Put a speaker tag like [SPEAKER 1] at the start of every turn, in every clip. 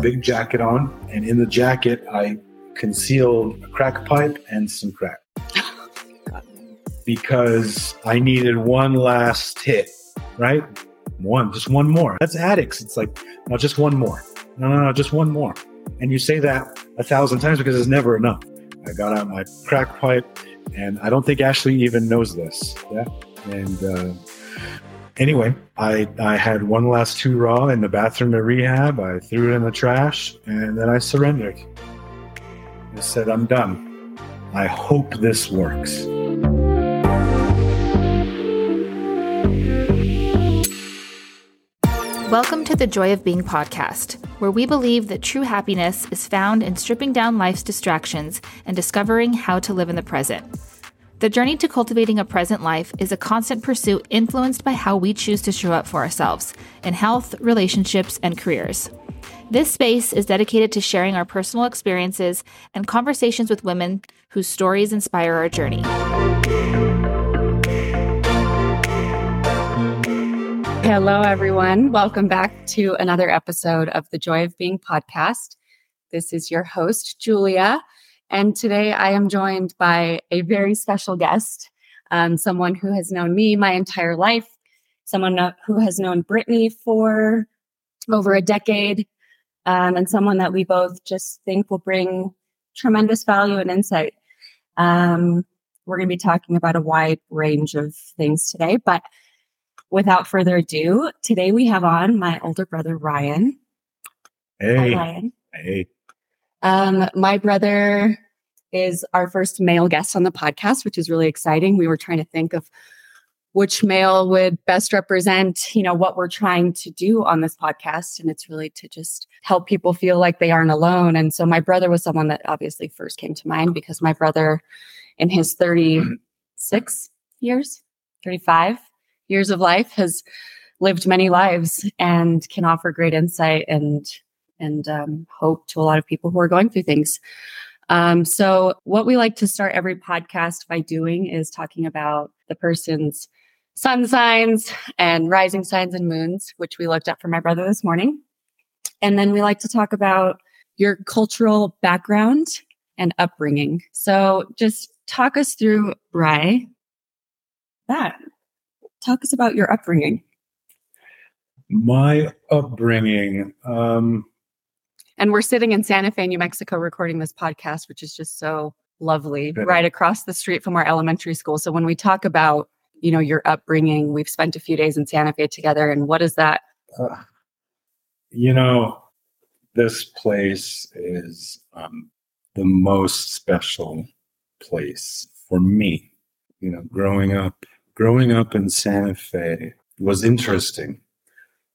[SPEAKER 1] big jacket on, and in the jacket, I concealed a crack pipe and some crack because I needed one last hit, right? One, just one more. That's addicts. It's like, no, just one more. No, no, no, just one more. And you say that a thousand times because it's never enough. I got out my crack pipe, and I don't think Ashley even knows this. Yeah. And uh, anyway, I I had one last two raw in the bathroom at rehab. I threw it in the trash, and then I surrendered. I said, I'm done. I hope this works.
[SPEAKER 2] Welcome to the Joy of Being podcast, where we believe that true happiness is found in stripping down life's distractions and discovering how to live in the present. The journey to cultivating a present life is a constant pursuit influenced by how we choose to show up for ourselves in health, relationships, and careers. This space is dedicated to sharing our personal experiences and conversations with women whose stories inspire our journey.
[SPEAKER 3] Hello, everyone. Welcome back to another episode of the Joy of Being podcast. This is your host, Julia. And today I am joined by a very special guest, um, someone who has known me my entire life, someone who has known Brittany for over a decade, um, and someone that we both just think will bring tremendous value and insight. Um, we're going to be talking about a wide range of things today, but without further ado, today we have on my older brother, Ryan.
[SPEAKER 1] Hey.
[SPEAKER 3] Hi, Ryan.
[SPEAKER 1] Hey.
[SPEAKER 3] Um, my brother is our first male guest on the podcast, which is really exciting. We were trying to think of which male would best represent, you know, what we're trying to do on this podcast. And it's really to just help people feel like they aren't alone. And so my brother was someone that obviously first came to mind because my brother in his 36 years, 35 years of life has lived many lives and can offer great insight and and um, hope to a lot of people who are going through things. Um, so, what we like to start every podcast by doing is talking about the person's sun signs and rising signs and moons, which we looked up for my brother this morning. And then we like to talk about your cultural background and upbringing. So, just talk us through, Bry, that talk us about your upbringing.
[SPEAKER 1] My upbringing. Um,
[SPEAKER 3] and we're sitting in Santa Fe, New Mexico, recording this podcast, which is just so lovely, right across the street from our elementary school. So when we talk about, you know, your upbringing, we've spent a few days in Santa Fe together. And what is that? Uh,
[SPEAKER 1] you know, this place is um, the most special place for me. You know, growing up growing up in Santa Fe was interesting.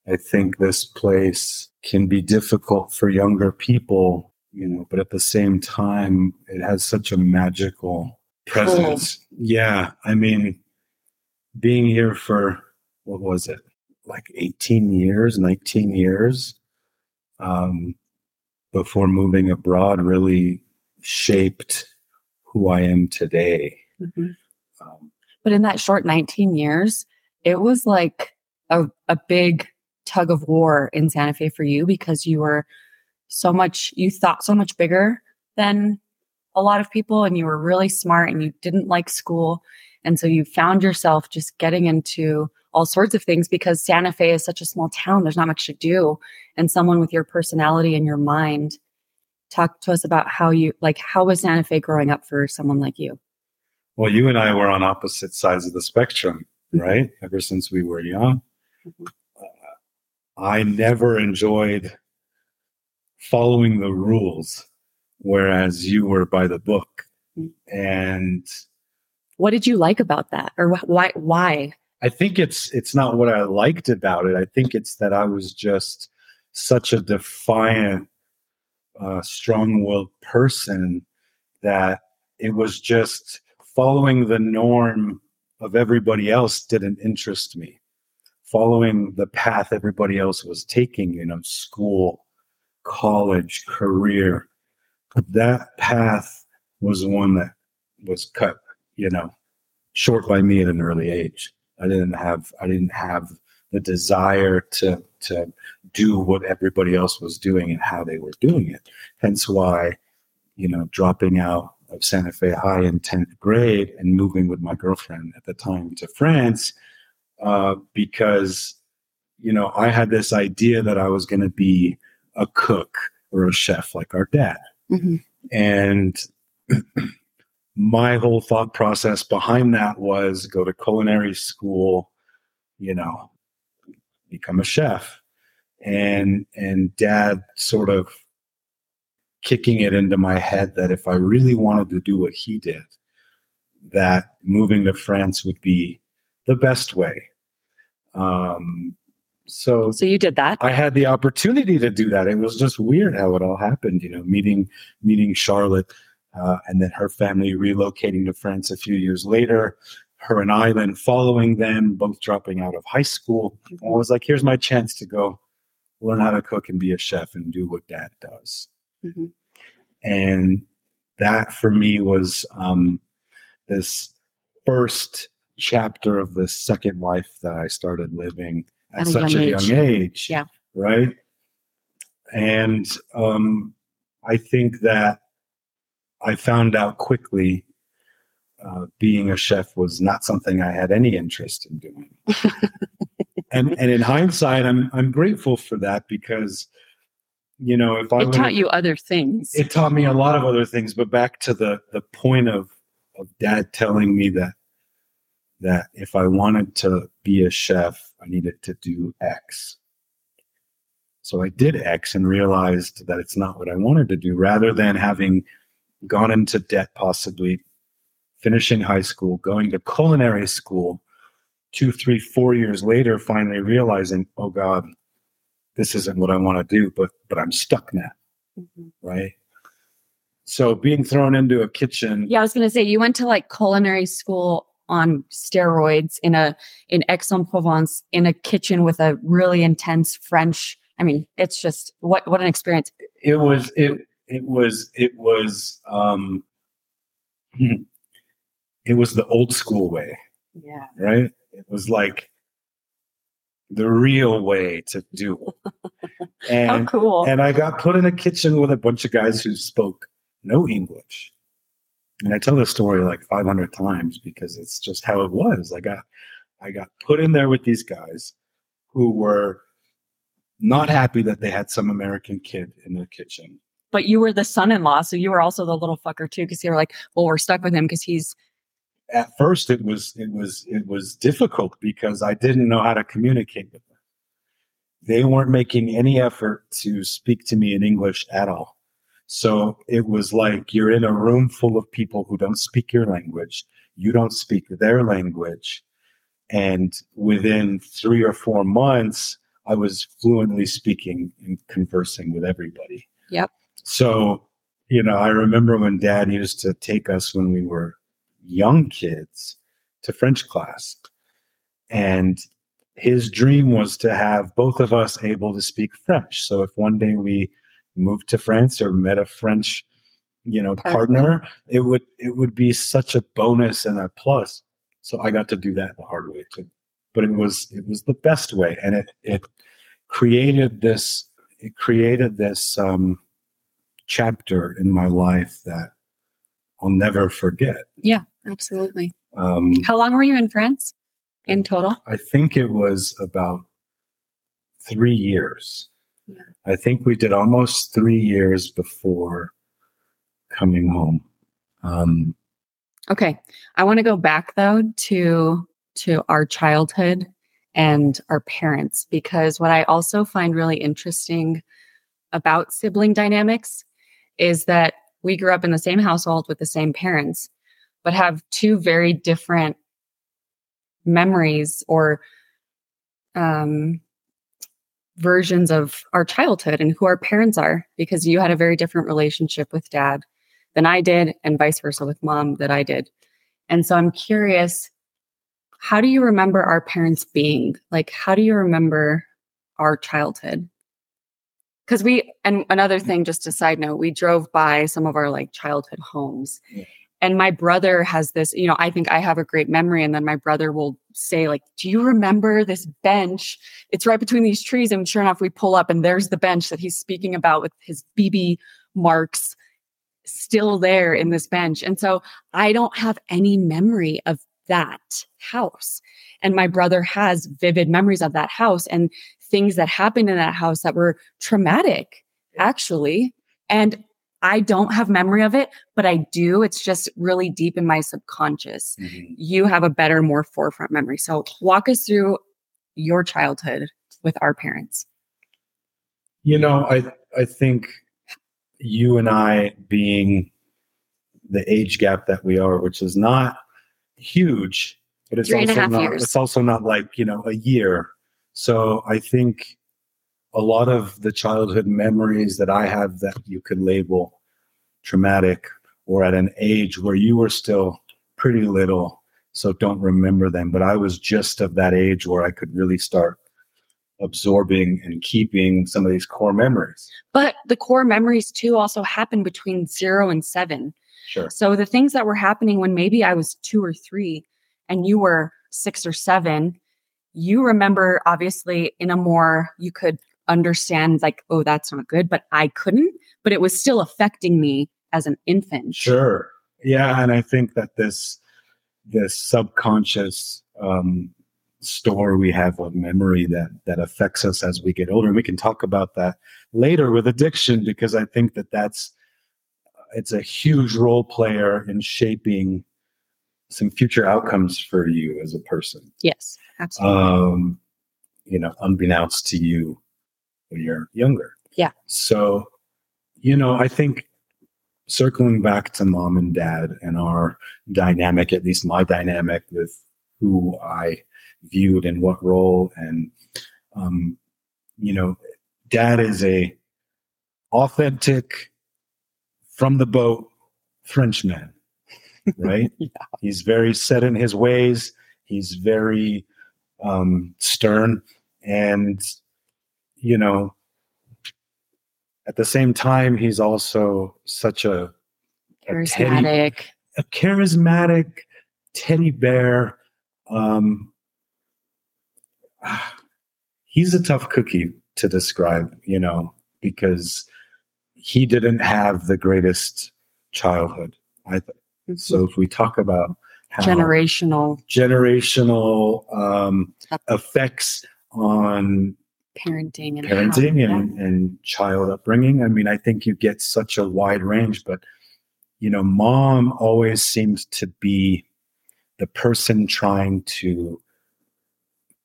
[SPEAKER 1] I think this place can be difficult for younger people, you know, but at the same time, it has such a magical presence. Cool. Yeah. I mean, being here for what was it, like 18 years, 19 years um, before moving abroad really shaped who I am today. Mm-hmm.
[SPEAKER 3] Um, but in that short 19 years, it was like a, a big tug of war in Santa Fe for you because you were so much, you thought so much bigger than a lot of people and you were really smart and you didn't like school. And so you found yourself just getting into all sorts of things because Santa Fe is such a small town. There's not much to do. And someone with your personality and your mind, talk to us about how you, like, how was Santa Fe growing up for someone like you?
[SPEAKER 1] Well, you and I were on opposite sides of the spectrum, mm-hmm. right? Ever since we were young. Mm-hmm. I never enjoyed following the rules, whereas you were by the book. Mm-hmm. And
[SPEAKER 3] what did you like about that, or why? Why?
[SPEAKER 1] I think it's it's not what I liked about it. I think it's that I was just such a defiant, uh, strong-willed person that it was just following the norm of everybody else didn't interest me. Following the path everybody else was taking, you know, school, college, career, that path was one that was cut, you know, short by me at an early age. I didn't have I didn't have the desire to to do what everybody else was doing and how they were doing it. Hence why, you know, dropping out of Santa Fe High in 10th grade and moving with my girlfriend at the time to France uh, because, you know, I had this idea that I was going to be a cook or a chef like our dad.
[SPEAKER 3] Mm-hmm.
[SPEAKER 1] And my whole thought process behind that was go to culinary school, you know, become a chef. And and dad sort of kicking it into my head that if I really wanted to do what he did, that moving to France would be the best way. Um, so,
[SPEAKER 3] so you did that.
[SPEAKER 1] I had the opportunity to do that. It was just weird how it all happened. You know, meeting meeting Charlotte, uh, and then her family relocating to France a few years later. Her and I then following them, both dropping out of high school. I was like, here's my chance to go learn how to cook and be a chef and do what dad does.
[SPEAKER 3] Mm-hmm.
[SPEAKER 1] And that for me was um, this first chapter of the second life that I started living at,
[SPEAKER 3] At
[SPEAKER 1] such a young age.
[SPEAKER 3] Yeah.
[SPEAKER 1] Right. And um, I think that I found out quickly uh, being a chef was not something I had any interest in doing. and and in hindsight, I'm I'm grateful for that because you know if I
[SPEAKER 3] It taught you other things.
[SPEAKER 1] it taught me a lot of other things but back to the the point of of dad telling me that that if i wanted to be a chef i needed to do x so i did x and realized that it's not what i wanted to do rather than having gone into debt possibly finishing high school going to culinary school two three four years later finally realizing oh god this isn't what i want to do but but i'm stuck now
[SPEAKER 3] Mhm.
[SPEAKER 1] right? So being thrown into a kitchen,
[SPEAKER 3] Yeah, I was going to say you went to like culinary school on steroids in a in Aix-en-Provence in a kitchen with a really intense French. I mean, it's just what what an experience.
[SPEAKER 1] it was it it was it was um it was the old school way,
[SPEAKER 3] Yeah.
[SPEAKER 1] right? It was like the real way to do it.
[SPEAKER 3] How
[SPEAKER 1] And
[SPEAKER 3] cool.
[SPEAKER 1] and I got put in a kitchen with a bunch of guys who spoke no English. And I tell this story like 500 times because it's just how it was. I got I got put in there with these guys who were not happy that they had some American kid in their kitchen.
[SPEAKER 3] but you were the son-in-law, so you were also the little fucker too, because you were like, well, we're stuck with him because he's
[SPEAKER 1] At first it was it was it was difficult because I didn't know how to communicate with them. They weren't making any effort to speak to me in English at all. So it was like you're in a room full of people who don't speak your language. You don't speak their language. And within three or four months, I was fluently speaking and conversing with everybody.
[SPEAKER 3] Yep.
[SPEAKER 1] So, you know, I remember when dad used to take us when we were young kids to French class. And his dream was to have both of us able to speak French. So if one day we moved to France or met a French, you know,
[SPEAKER 3] Partner.
[SPEAKER 1] partner, it would it would be such a bonus and a plus. So I got to do that the hard way too. But it was it was the best way. And it it created this it created this um chapter in my life that I'll never forget.
[SPEAKER 3] Yeah, absolutely.
[SPEAKER 1] Um
[SPEAKER 3] How long were you in France in total?
[SPEAKER 1] I think it was about three years. I think we did almost three years before coming home. Um,
[SPEAKER 3] Okay. I want to go back though to to our childhood and our parents because what I also find really interesting about sibling dynamics is that we grew up in the same household with the same parents but have two very different memories or um versions of our childhood and who our parents are because you had a very different relationship with dad than I did, and vice versa with mom that I did. And so I'm curious, how do you remember our parents being? Like, how do you remember our childhood? Because we, and another thing, just a side note, we drove by some of our like childhood homes.
[SPEAKER 1] Yeah.
[SPEAKER 3] And my brother has this, you know, I think I have a great memory. And then my brother will say, like, do you remember this bench? It's right between these trees. And sure enough, we pull up and there's the bench that he's speaking about with his BB marks still there in this bench. And so I don't have any memory of that house. And my brother has vivid memories of that house and things that happened in that house that were traumatic, actually. And I don't have memory of it, but I do. It's just really deep in my subconscious. Mm-hmm. You have a better, more forefront memory. So walk us through your childhood with our parents.
[SPEAKER 1] You know, I I think you and I being the age gap that we are, which is not huge, but it's
[SPEAKER 3] Three
[SPEAKER 1] also not
[SPEAKER 3] years.
[SPEAKER 1] it's also not like, you know, a year. So I think a lot of the childhood memories that I have that you could label traumatic or at an age where you were still pretty little, so don't remember them. But I was just of that age where I could really start absorbing and keeping some of these core memories.
[SPEAKER 3] But the core memories too also happen between zero and seven.
[SPEAKER 1] Sure.
[SPEAKER 3] So the things that were happening when maybe I was two or three and you were six or seven, you remember obviously in a more, you could understand like, oh, that's not good, but I couldn't, but it was still affecting me as an infant.
[SPEAKER 1] Sure. Yeah. And I think that this, this subconscious, um, store we have of memory that that affects us as we get older and we can talk about that later with addiction because i think that that's it's a huge role player in shaping some future outcomes for you as a person
[SPEAKER 3] yes absolutely um
[SPEAKER 1] you know unbeknownst to you when you're younger.
[SPEAKER 3] Yeah.
[SPEAKER 1] So you know i think circling back to mom and dad and our dynamic at least my dynamic with who i viewed in what role and um, you know dad is a authentic from the boat frenchman right? Yeah. he's very set in his ways. He's very um, stern and you know at the same time he's also such a
[SPEAKER 3] charismatic a, teddy,
[SPEAKER 1] a charismatic teddy bear um, he's a tough cookie to describe, you know, because he didn't have the greatest childhood. I th- mm-hmm. so if we talk about
[SPEAKER 3] generational
[SPEAKER 1] generational um, effects on
[SPEAKER 3] parenting and
[SPEAKER 1] parenting how, and, yeah. and child upbringing, I mean, I think you get such a wide range, but you know, mom always seems to be the person trying to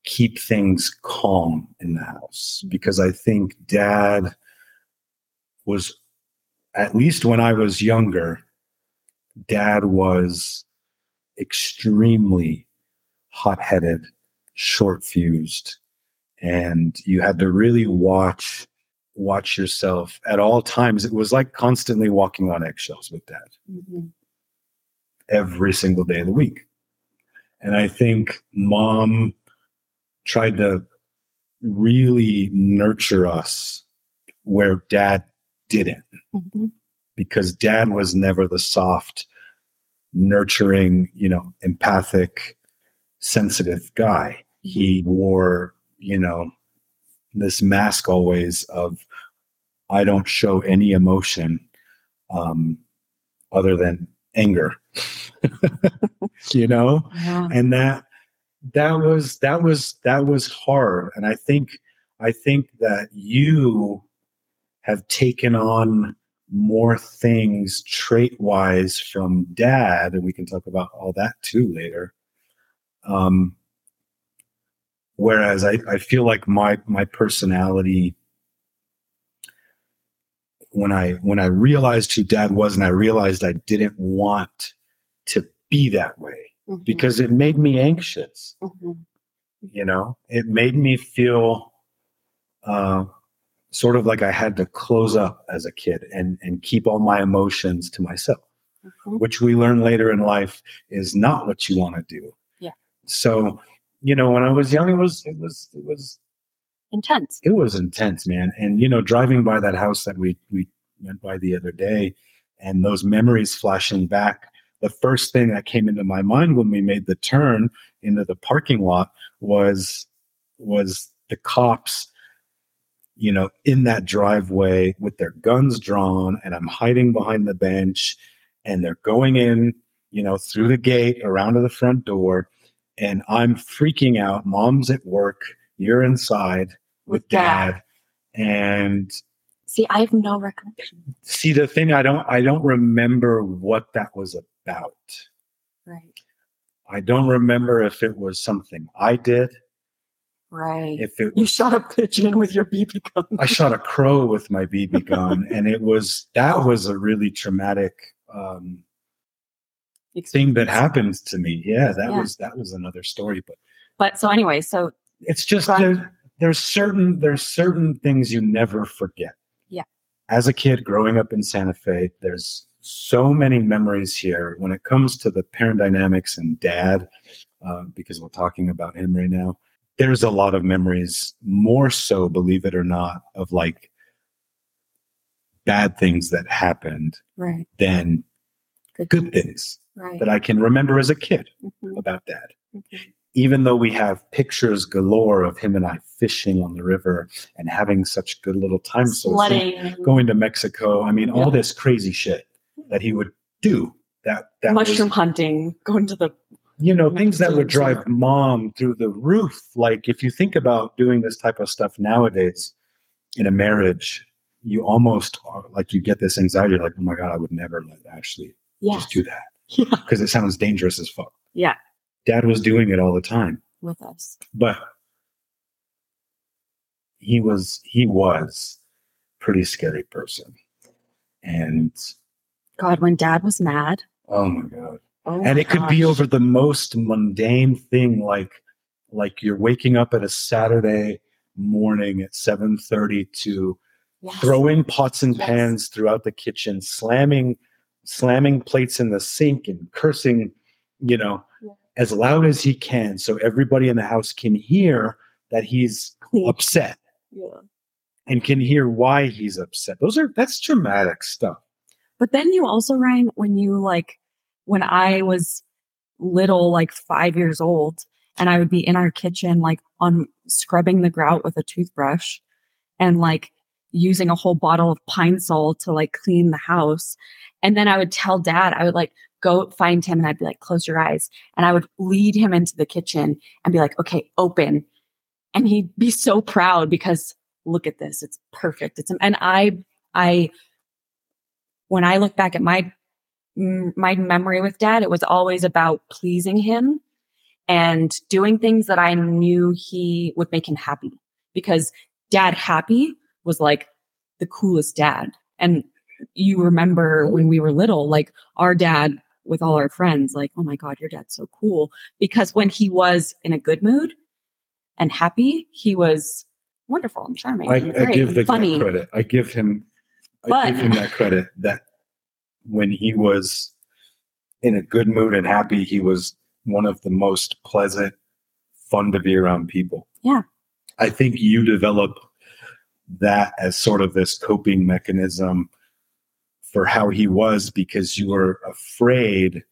[SPEAKER 1] keep things calm in the house because I think dad was, at least when I was younger, dad was extremely hot headed, short fused, and you had to really watch watch yourself at all times it was like constantly walking on eggshells with dad mm-hmm. every single day of the week and i think mom tried to really nurture us where dad didn't. Mm-hmm. Because dad was never the soft, nurturing, you know, empathic, sensitive guy. He wore, you know, this mask always of I don't show any emotion um, other than anger. you know? Yeah. And that that was that was that was hard and i think i think that you have taken on more things trait wise from dad and we can talk about all that too later um whereas i i feel like my my personality when i when i realized who dad was and i realized i didn't want to be that way mm-hmm. because it made me anxious. Mm-hmm. You know, it made me feel uh, sort of like I had to close up as a kid and and keep all my emotions to myself, mm-hmm. which we learn later in life is not what you want to do.
[SPEAKER 3] Yeah.
[SPEAKER 1] So, you know, when I was young, it was it was it was
[SPEAKER 3] intense.
[SPEAKER 1] It was intense, man. And you know, driving by that house that we we went by the other day, and those memories flashing back the first thing that came into my mind when we made the turn into the parking lot was was the cops you know in that driveway with their guns drawn and i'm hiding behind the bench and they're going in you know through the gate around to the front door and i'm freaking out mom's at work you're inside with,
[SPEAKER 3] With dad.
[SPEAKER 1] dad and
[SPEAKER 3] See, I have no recollection.
[SPEAKER 1] see the thing i don't i don't remember what that was about
[SPEAKER 3] Right.
[SPEAKER 1] i don't remember if it was something i did
[SPEAKER 3] Right.
[SPEAKER 1] if it
[SPEAKER 3] you shot a pigeon with your BB gun.
[SPEAKER 1] i shot a crow with my bb gun and it was that was a really traumatic um thing that happened to me yeah that
[SPEAKER 3] Yeah.
[SPEAKER 1] was that was another story but
[SPEAKER 3] But so anyway, so
[SPEAKER 1] it's just there, there's certain there's certain things you never forget
[SPEAKER 3] Yeah.
[SPEAKER 1] as a kid growing up in santa fe there's so many memories here when it comes to the parent dynamics and dad uh, because we're talking about him right now there's a lot of memories more so believe it or not of like bad things that happened
[SPEAKER 3] right.
[SPEAKER 1] than good things
[SPEAKER 3] Right.
[SPEAKER 1] that i can remember as a kid
[SPEAKER 3] Mhm,
[SPEAKER 1] about dad
[SPEAKER 3] mhm.
[SPEAKER 1] even though we have pictures galore of him and I fishing on the river and having such good little time so
[SPEAKER 3] Sledding.
[SPEAKER 1] going to Mexico, I mean, all this crazy shit that he would do. That that
[SPEAKER 3] mushroom
[SPEAKER 1] was,
[SPEAKER 3] hunting, going to the
[SPEAKER 1] you know, things that would drive mom through the roof. Like if you think about doing this type of stuff nowadays in a marriage, you almost are, like you get this anxiety, like, oh my god, I would never let Ashley
[SPEAKER 3] yeah,
[SPEAKER 1] just do that
[SPEAKER 3] yeah,
[SPEAKER 1] because it sounds dangerous as fuck.
[SPEAKER 3] yeah,
[SPEAKER 1] Dad was doing it all the time.
[SPEAKER 3] with us.
[SPEAKER 1] but he was he was pretty scary person and
[SPEAKER 3] God, when Dad was mad,
[SPEAKER 1] oh my god
[SPEAKER 3] oh
[SPEAKER 1] and
[SPEAKER 3] my
[SPEAKER 1] it could be over the most mundane thing like like you're waking up at a saturday morning at 7.30 to
[SPEAKER 3] Yes.
[SPEAKER 1] throwing pots and
[SPEAKER 3] Yes.
[SPEAKER 1] pans throughout the kitchen slamming slamming plates in the sink and cursing you know
[SPEAKER 3] Yeah.
[SPEAKER 1] as loud as he can so everybody in the house can hear that he's upset
[SPEAKER 3] Yeah.
[SPEAKER 1] and can hear why he's upset. Those are that's dramatic stuff.
[SPEAKER 3] But then you also, Ryan, when you like, when I was little, like five years old, and I would be in our kitchen, like on scrubbing the grout with a toothbrush and like using a whole bottle of pine sol to like clean the house. And then I would tell dad, I would like go find him and I'd be like, close your eyes. And I would lead him into the kitchen and be like, okay, open. And he'd be so proud because look at this. It's perfect. It's, and I, I, when I look back at my my memory with dad, it was always about pleasing him and doing things that I knew he would make him happy because dad happy was like the coolest dad. And you remember when we were little, like our dad with all our friends, like, oh my God, your dad's so cool. Because when he was in a good mood and happy, he was wonderful and charming.
[SPEAKER 1] I,
[SPEAKER 3] and
[SPEAKER 1] I give the
[SPEAKER 3] funny.
[SPEAKER 1] credit. I give him I
[SPEAKER 3] But-
[SPEAKER 1] give him that credit that when he was in a good mood and happy, he was one of the most pleasant, fun to be around people.
[SPEAKER 3] Yeah.
[SPEAKER 1] I think you develop that as sort of this coping mechanism for how he was because you were afraid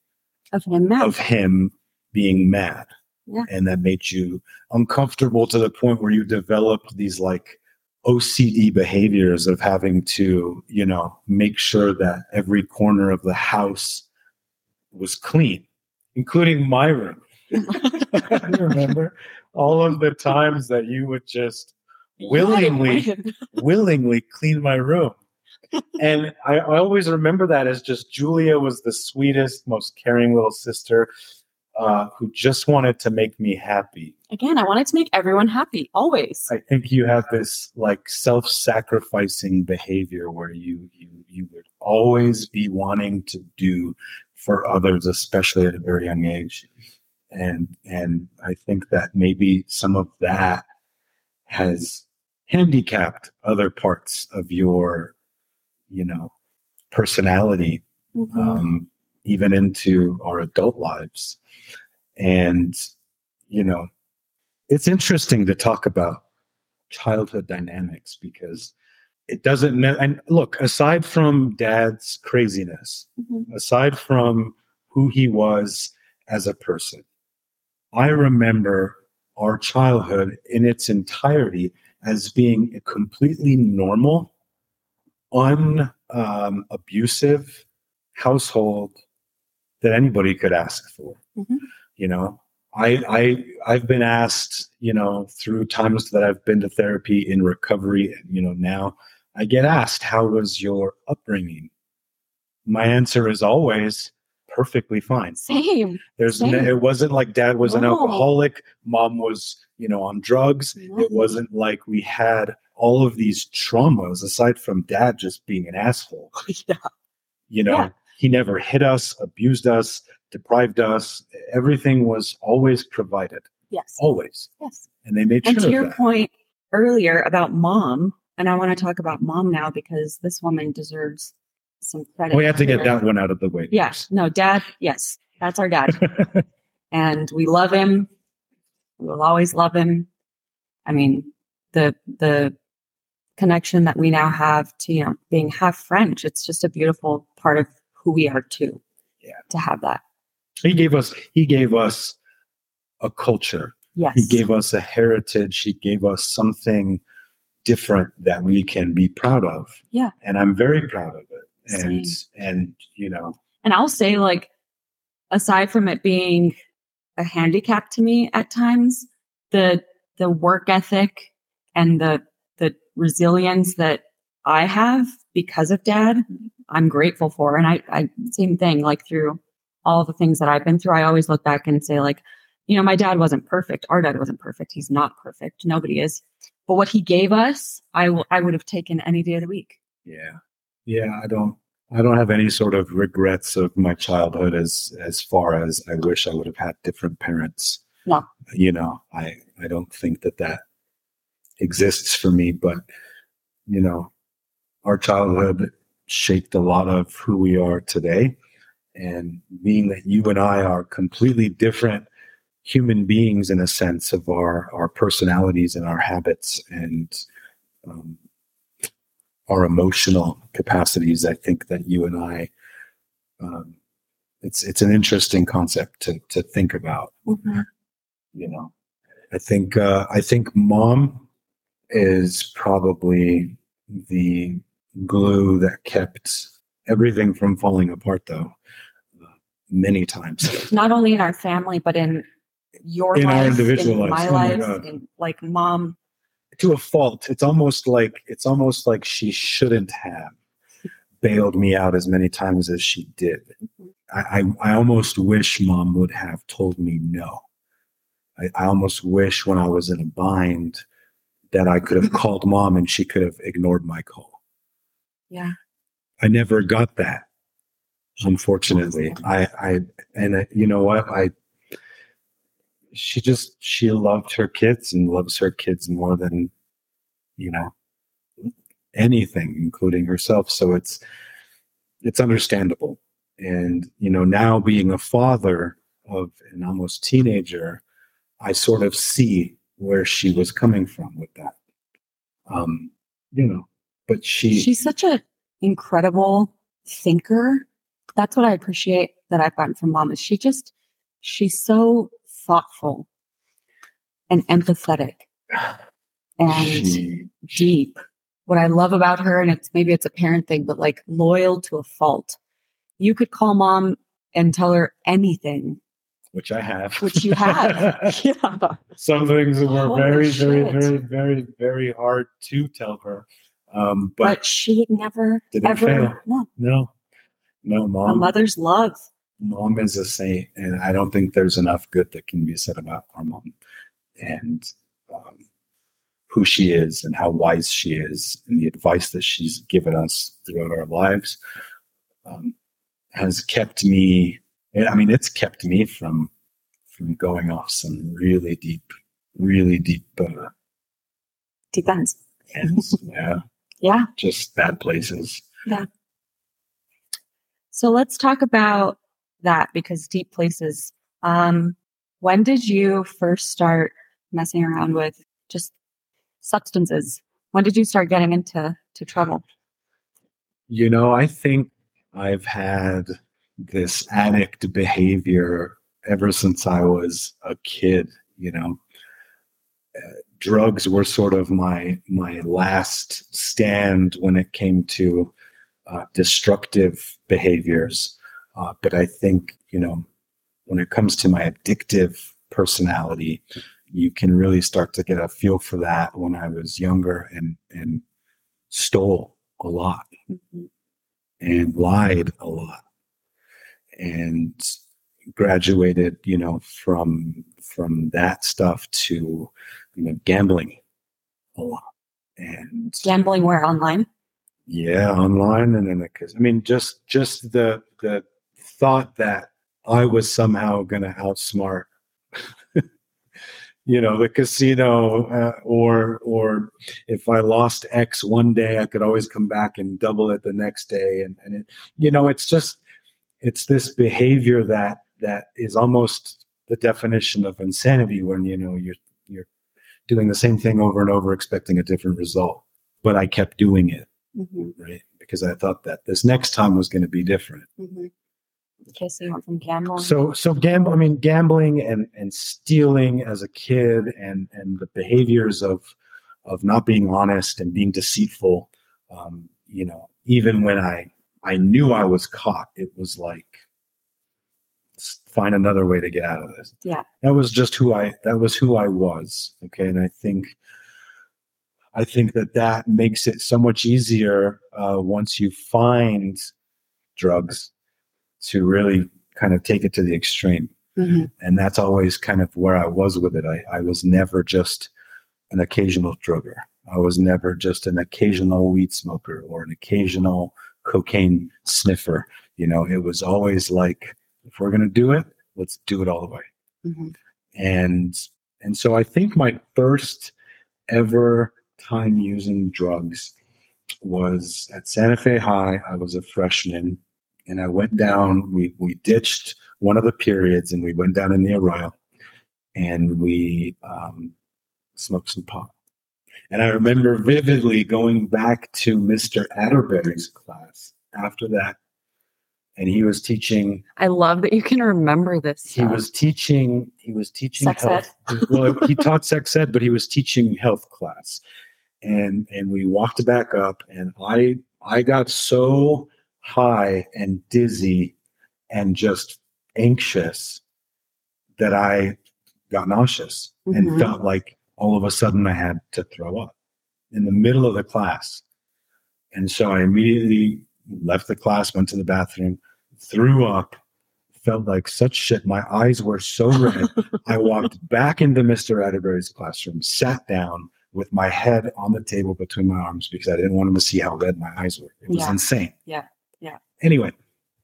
[SPEAKER 3] Of him now.
[SPEAKER 1] of him being mad.
[SPEAKER 3] Yeah.
[SPEAKER 1] And that made you uncomfortable to the point where you developed these like OCD behaviors of having to, you know, make sure that every corner of the house was clean, including my room. I remember all of the times that you would just willingly willingly clean my room. And I, I always remember that as just Julia was the sweetest, most caring little sister uh, who just wanted to make me happy.
[SPEAKER 3] Again, I wanted to make everyone happy always.
[SPEAKER 1] I think you have this like self-sacrificing behavior where you you you would always be wanting to do for others, especially at a very young age. And and I think that maybe some of that has handicapped other parts of your, you know, personality
[SPEAKER 3] Mhm.
[SPEAKER 1] um, even into our adult lives. And, you know, it's interesting to talk about childhood dynamics because it doesn't, ne- and look, aside from dad's craziness,
[SPEAKER 3] Mhm.
[SPEAKER 1] aside from who he was as a person. I remember our childhood in its entirety as being a completely normal, unabusive um, household that anybody could ask for. Mm-hmm. You know, I, I I've been asked, you know, through times that I've been to therapy in recovery, and you know, now I get asked, how was your upbringing? My answer is always perfectly fine.
[SPEAKER 3] Same.
[SPEAKER 1] There's
[SPEAKER 3] Same.
[SPEAKER 1] it wasn't like dad was no. an alcoholic, mom was, you know, on drugs. No. It wasn't like we had all of these traumas aside from dad just being an asshole.
[SPEAKER 3] Yeah.
[SPEAKER 1] You know, yeah. he never hit us, abused us, deprived us. Everything was always provided.
[SPEAKER 3] Yes.
[SPEAKER 1] Always.
[SPEAKER 3] Yes.
[SPEAKER 1] And they made
[SPEAKER 3] and
[SPEAKER 1] sure.
[SPEAKER 3] And to your that. point earlier about mom, and I want to talk about mom now because this woman deserves some credit.
[SPEAKER 1] We have to get that one out of the way.
[SPEAKER 3] Yes. No, dad. Yes. That's our dad. and we love him. We will always love him. I mean, the, the connection that we now have to, you know, being half French, it's just a beautiful part of who we are too.
[SPEAKER 1] Yeah.
[SPEAKER 3] To have that.
[SPEAKER 1] He gave us, he gave us a culture.
[SPEAKER 3] Yes.
[SPEAKER 1] He gave us a heritage. He gave us something different that we can be proud of.
[SPEAKER 3] Yeah.
[SPEAKER 1] And I'm very proud of it and Same. and you know.
[SPEAKER 3] And i'll say like aside from it being a handicap to me at times the the work ethic and the the resilience that i have because of dad i'm grateful for. And i i same thing like through all the things that i've been through i always look back and say like you know my dad wasn't perfect. Our dad wasn't perfect. He's not perfect. Nobody is. But what he gave us i will i would have taken any day of the week.
[SPEAKER 1] Yeah yeah, I don't I don't have any sort of regrets of my childhood as as far as I wish I would have had different parents.
[SPEAKER 3] No.
[SPEAKER 1] You know, I I don't think that that exists for me, but you know, our childhood shaped a lot of who we are today. And being that you and I are completely different human beings in a sense of our our personalities and our habits and um, our emotional capacities. I think that you and I, um, it's it's an interesting concept to to think about.
[SPEAKER 3] Mm-hmm.
[SPEAKER 1] You know, I think uh, I think mom is probably the glue that kept everything from falling apart, though. Uh, many times,
[SPEAKER 3] not only in our family, but in your
[SPEAKER 1] in
[SPEAKER 3] life,
[SPEAKER 1] our individual
[SPEAKER 3] in
[SPEAKER 1] lives.
[SPEAKER 3] my oh life, in, like mom
[SPEAKER 1] to a fault. It's almost like it's almost like she shouldn't have bailed me out as many times as she did. I, I, I almost wish mom would have told me no. I, I almost wish when I was in a bind that I could have called mom and she could have ignored my call.
[SPEAKER 3] Yeah.
[SPEAKER 1] I never got that. Unfortunately, I, I, and I, you know what? I, she just she loved her kids and loves her kids more than you know anything including herself. So it's it's understandable. And you know now being a father of an almost teenager i sort of see where she was coming from with that. Um you know but she
[SPEAKER 3] she's such an incredible thinker. That's what i appreciate that i've gotten from mom is she just she's so thoughtful and empathetic and deep. What I love about her, and it's maybe it's a parent thing, but like loyal to a fault. You could call mom and tell her anything.
[SPEAKER 1] Which I have.
[SPEAKER 3] Which you have. yeah.
[SPEAKER 1] Some things were Holy very, shit. very, very, very, very hard to tell her. Um, but,
[SPEAKER 3] but she never ever fail.
[SPEAKER 1] no. No. No, mom.
[SPEAKER 3] A mother's love
[SPEAKER 1] mom is a saint, and I don't think there's enough good that can be said about our mom and um, who she is and how wise she is, and the advice that she's given us throughout our lives um, has kept me. I mean, it's kept me from from going off some really deep, really deep, uh,
[SPEAKER 3] deep ends.
[SPEAKER 1] ends. Yeah,
[SPEAKER 3] yeah,
[SPEAKER 1] just bad places.
[SPEAKER 3] Yeah. So let's talk about that because deep places. Um, when did you first start messing around with just substances? When did you start getting into to trouble?
[SPEAKER 1] You know, I think I've had this addict behavior ever since I was a kid. You know, uh, drugs were sort of my my last stand when it came to uh, destructive behaviors. Uh, but I think you know, when it comes to my addictive personality, you can really start to get a feel for that when I was younger and and stole a lot
[SPEAKER 3] Mm-hmm.
[SPEAKER 1] and lied a lot and graduated you know from from that stuff to you know gambling a lot and
[SPEAKER 3] Gambling where online?
[SPEAKER 1] yeah online and then because i mean just just the the thought that i was somehow going to outsmart you know the casino uh, or or if i lost x one day i could always come back and double it the next day and, and it, you know it's just it's this behavior that that is almost the definition of insanity when you know you're you're doing the same thing over and over expecting a different result but i kept doing it
[SPEAKER 3] Mm-hmm.
[SPEAKER 1] right because i thought that this next time was going to be different
[SPEAKER 3] Mm-hmm. So from gambling.
[SPEAKER 1] so so gamble i mean gambling and and stealing as a kid and and the behaviors of of not being honest and being deceitful um you know even when i i knew i was caught it was like find another way to get out of this
[SPEAKER 3] Yeah.
[SPEAKER 1] that was just who i that was who i was okay and i think i think that that makes it so much easier uh, once you find drugs to really kind of take it to the extreme
[SPEAKER 3] Mhm.
[SPEAKER 1] and that's always kind of where I was with it. I, I was never just an occasional drugger. I was never just an occasional weed smoker or an occasional cocaine sniffer. You know, it was always like, if we're gonna do it, let's do it all the way.
[SPEAKER 3] Mhm.
[SPEAKER 1] And and so I think my first ever time using drugs was at Santa Fe High. I was a freshman and I went down, we we ditched one of the periods and we went down in the arroyo and we um, smoked some pot. And I remember vividly going back to Mr. Atterbury's class after that. And he was teaching,
[SPEAKER 3] I love that you can remember this.
[SPEAKER 1] he
[SPEAKER 3] stuff.
[SPEAKER 1] was teaching, he was teaching
[SPEAKER 3] Sex
[SPEAKER 1] health. well, he taught sex ed, but he was teaching health class. And and we walked back up and I I got so high and dizzy and just anxious that I got nauseous and
[SPEAKER 3] Mhm.
[SPEAKER 1] felt like all of a sudden I had to throw up in the middle of the class. And so I immediately left the class, went to the bathroom, threw up, felt like such shit. My eyes were so red. I walked back into Mr. Atterbury's classroom, sat down with my head on the table between my arms because I didn't want him to see how red my eyes were. It was
[SPEAKER 3] Yeah.
[SPEAKER 1] insane.
[SPEAKER 3] Yeah.
[SPEAKER 1] Anyway,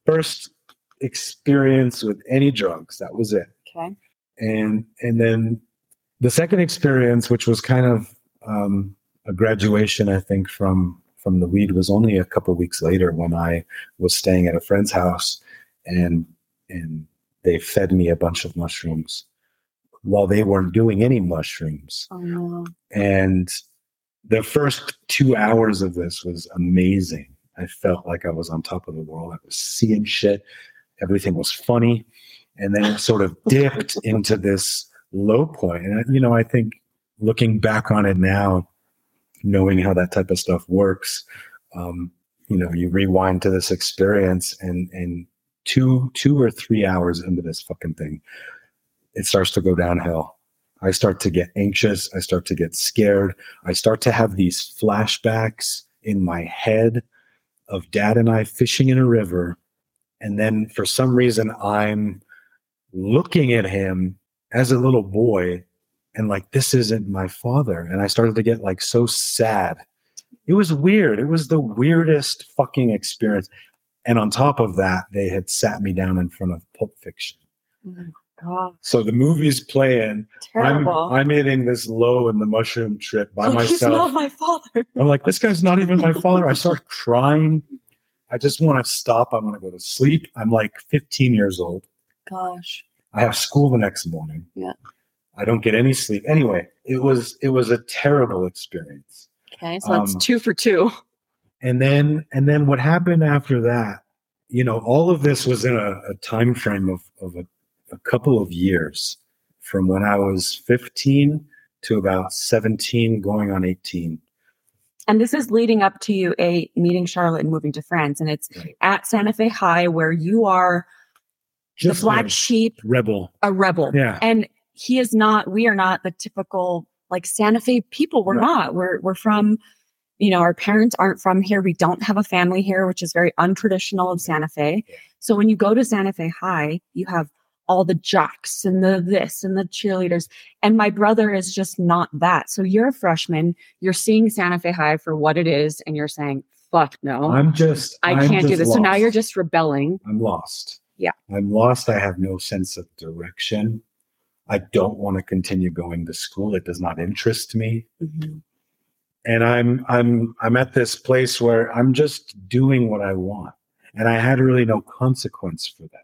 [SPEAKER 1] first experience with any drugs. That was it
[SPEAKER 3] okay.
[SPEAKER 1] and and then the second experience which was kind of um, a graduation i think from from the weed was only a couple weeks later when i was staying at a friend's house and and they fed me a bunch of mushrooms while they weren't doing any mushrooms
[SPEAKER 3] Oh no.
[SPEAKER 1] and the first two hours of this was amazing. I felt like I was on top of the world. I was seeing shit. Everything was funny. And then it sort of dipped into this low point. And, you know, I think looking back on it now, knowing how that type of stuff works, um, you know, you rewind to this experience and, and two, two or three hours into this fucking thing, it starts to go downhill. I start to get anxious. I start to get scared. I start to have these flashbacks in my head of dad and I fishing in a river. And then for some reason, I'm looking at him as a little boy and like, this isn't my father. And I started to get like so sad. It was weird. It was the weirdest fucking experience. And on top of that, they had sat me down in front of Pulp Fiction.
[SPEAKER 3] My God.
[SPEAKER 1] So the movie's playing. I'm,
[SPEAKER 3] Terrible.
[SPEAKER 1] I'm hitting this low in the mushroom trip by
[SPEAKER 3] Like, He's not
[SPEAKER 1] myself.
[SPEAKER 3] my father.
[SPEAKER 1] I'm like, this guy's not even my father. I start crying. I just want to stop. I want to go to sleep. I'm like 15 years old.
[SPEAKER 3] Gosh.
[SPEAKER 1] I have school the next morning.
[SPEAKER 3] Yeah.
[SPEAKER 1] I don't get any sleep. Anyway, it was it was a terrible experience.
[SPEAKER 3] Okay. So that's
[SPEAKER 1] Um,
[SPEAKER 3] two for two.
[SPEAKER 1] And then and then what happened after that you know, all of this was in a, a time frame of, of a, a couple of years from when I was 15 to about 17, going on 18.
[SPEAKER 3] And this is leading up to you a meeting Charlotte and moving to France. And it's
[SPEAKER 1] Right.
[SPEAKER 3] at Santa Fe High where you are
[SPEAKER 1] Just
[SPEAKER 3] the black sheep,
[SPEAKER 1] rebel.
[SPEAKER 3] a rebel.
[SPEAKER 1] Yeah.
[SPEAKER 3] And he is not, we are not the typical like Santa Fe people. We're not. We're we're from, you know, our parents aren't from here. We don't have a family here, which is very untraditional of Santa Fe. So when you go to Santa Fe High, you have all the jocks and the this and the cheerleaders. And my brother is just not that. So you're a freshman, you're seeing Santa Fe High for what it is, and you're saying, fuck no.
[SPEAKER 1] I'm just,
[SPEAKER 3] I
[SPEAKER 1] I'm
[SPEAKER 3] can't do
[SPEAKER 1] just
[SPEAKER 3] this. So now you're just rebelling.
[SPEAKER 1] I'm lost.
[SPEAKER 3] Yeah.
[SPEAKER 1] I'm lost. I have no sense of direction. I don't want to continue going to school. It does not interest me. Mm-hmm. And I'm I'm I'm at this place where I'm just doing what I want. And I had really no consequence for that.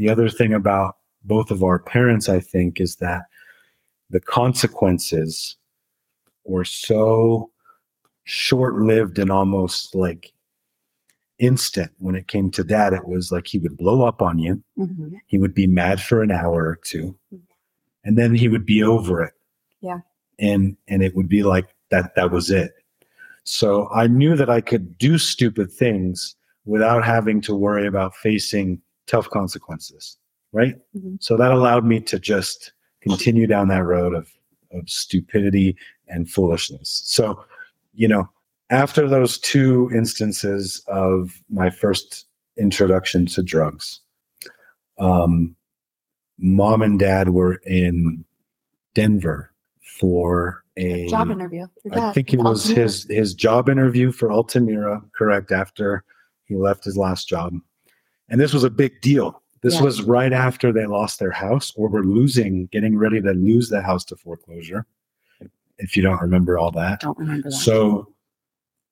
[SPEAKER 1] The other thing about both of our parents, I think, is that the consequences were so short lived and almost like instant when it came to dad. It was like he would blow up on you
[SPEAKER 3] Mhm.
[SPEAKER 1] he would be mad for an hour or two and then he would be over it
[SPEAKER 3] Yeah.
[SPEAKER 1] and and it would be like that that was it so i knew that i could do stupid things without having to worry about facing tough consequences right
[SPEAKER 3] Mhm.
[SPEAKER 1] so that allowed me to just continue down that road of of stupidity and foolishness so you know after those two instances of my first introduction to drugs um, mom and dad were in Denver for a
[SPEAKER 3] Job interview.
[SPEAKER 1] I think it was
[SPEAKER 3] Altamira.
[SPEAKER 1] his his job interview for Altamira, correct after he left his last job. And this was a big deal. This
[SPEAKER 3] Yeah.
[SPEAKER 1] was right after they lost their house or were losing, getting ready to lose the house to foreclosure. If you don't remember all that.
[SPEAKER 3] Don't remember that.
[SPEAKER 1] So,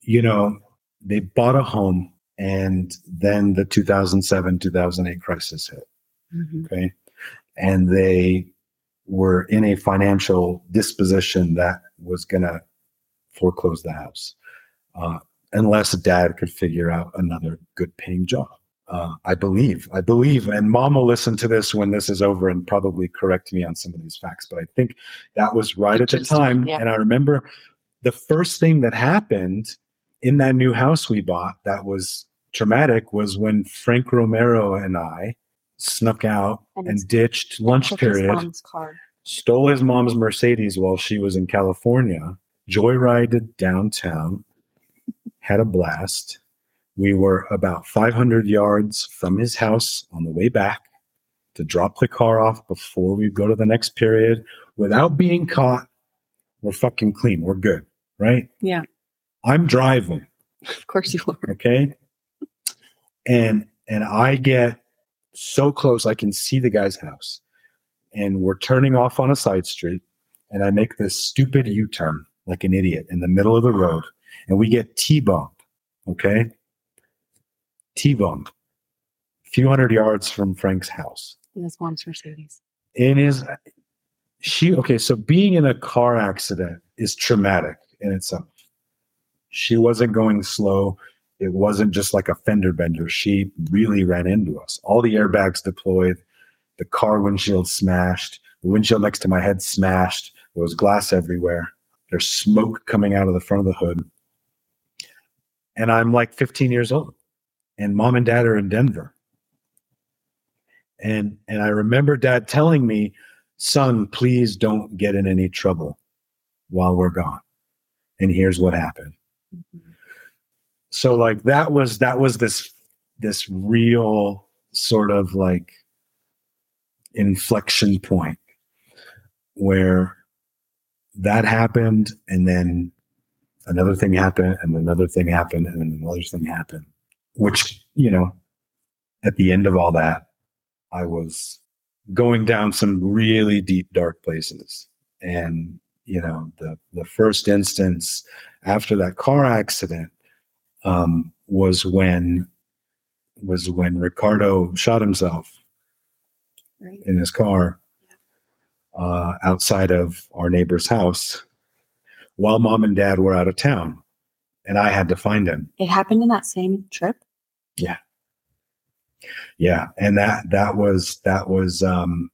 [SPEAKER 1] you know, they bought a home and then the 2007 2008 crisis hit.
[SPEAKER 3] Mhm.
[SPEAKER 1] Okay. And they were in a financial disposition that was going to foreclose the house uh, unless dad could figure out another good paying job. Uh, I believe, I believe, and mom will listen to this when this is over and probably correct me on some of these facts. But I think that was right at the time.
[SPEAKER 3] yeah.
[SPEAKER 1] And I remember the first thing that happened in that new house we bought that was traumatic was when Frank Romero and I snuck out
[SPEAKER 3] And
[SPEAKER 1] and ditched lunch
[SPEAKER 3] his
[SPEAKER 1] period,
[SPEAKER 3] car.
[SPEAKER 1] stole his mom's Mercedes while she was in California, joyrided downtown, had a blast. We were about 500 yards from his house on the way back to drop the car off before we go to the next period without being caught. We're fucking clean. We're good, right?
[SPEAKER 3] Yeah.
[SPEAKER 1] I'm driving
[SPEAKER 3] Of course you are.
[SPEAKER 1] okay and and i get so close i can see the guy's house and we're turning off on a side street and i make this stupid u-turn like an idiot in the middle of the road and we get t-boned okay t-boned a few hundred yards from frank's house.
[SPEAKER 3] In his mom's Mercedes.
[SPEAKER 1] in his she okay so being in a car accident is traumatic in itself. She wasn't going slow. It wasn't just like a fender bender. She really ran into us. All the airbags deployed the car windshield smashed the windshield next to my head smashed there was glass everywhere there's smoke coming out of the front of the hood. And i'm like 15 years old and mom and dad are in denver. And and i remember dad telling me son please don't get in any trouble while we're gone. And here's what happened. Mm-hmm. So like that was that was this this real sort of like inflection point where that happened and then another thing happened and another thing happened and another thing happened which you know at the end of all that i was going down some really deep dark places and you know the the first instance after that car accident um, was when was when Ricardo shot himself
[SPEAKER 3] Right.
[SPEAKER 1] in his car uh, outside of our neighbor's house while mom and dad were out of town, and I had to find him.
[SPEAKER 3] It happened in that same trip.
[SPEAKER 1] Yeah, Yeah. and that that was that was um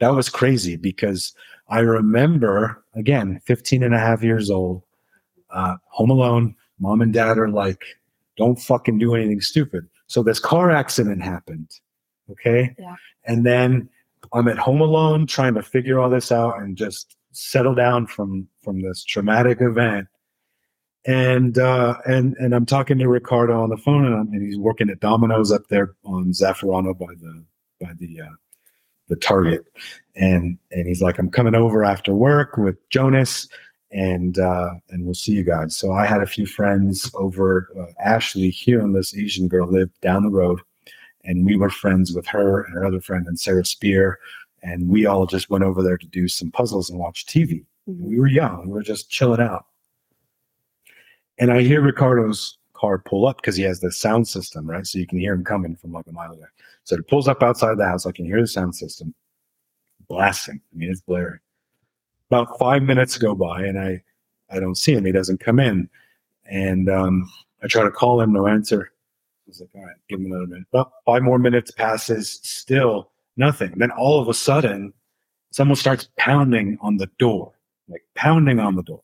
[SPEAKER 1] that was crazy because I remember again 15 and a half years old uh home alone mom and dad are like don't fucking do anything stupid so this car accident happened okay
[SPEAKER 3] Yeah.
[SPEAKER 1] and then I'm at home alone trying to figure all this out and just settle down from from this traumatic event and uh and and I'm talking to Ricardo on the phone and, I'm, and he's working at Domino's up there on Zafarano by the by the uh the Target and and he's like I'm coming over after work with Jonas and uh and we'll see you guys so I had a few friends over uh, Ashley here and this Asian girl lived down the road and we were friends with her and her other friend and Sarah Spear and we all just went over there to do some puzzles and watch TV we were young. We were just chilling out. And I hear Ricardo's car pull up because he has the sound system, right? So you can hear him coming from like a mile away. So it pulls up outside the house. I can hear the sound system blasting. I mean, it's blaring. About five minutes go by and I, I don't see him. He doesn't come in. And um, I try to call him, no answer. I was like, all right, give him another minute. About five more minutes passes, still nothing. Then all of a sudden, someone starts pounding on the door like pounding on the door.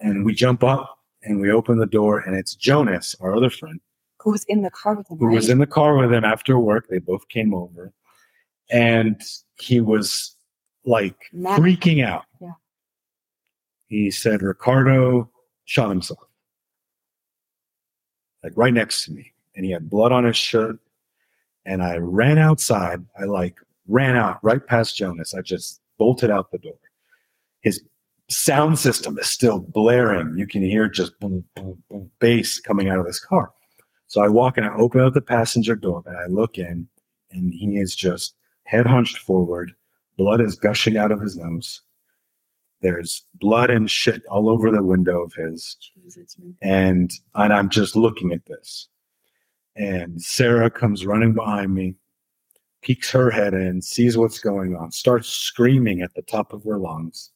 [SPEAKER 1] And we jump up and we open the door, and it's Jonas, our other friend,
[SPEAKER 3] Who was in the car with him?
[SPEAKER 1] who was in the car with him after work. They both came over, and he was like
[SPEAKER 3] Mad.
[SPEAKER 1] freaking out.
[SPEAKER 3] Yeah.
[SPEAKER 1] He said, Ricardo shot himself, like right next to me, and he had blood on his shirt. And I ran outside. I like ran out right past Jonas. I just bolted out the door. His sound system is still blaring. You can hear just boom, boom, boom, bass coming out of this car. So I walk and I open up the passenger door and I look in, and he is just head hunched forward. Blood is gushing out of his nose. There's blood and shit all over the window of his
[SPEAKER 3] Jesus,
[SPEAKER 1] and and I'm just looking at this. And Sarah comes running behind me, peeks her head in, sees what's going on, starts screaming at the top of her lungs.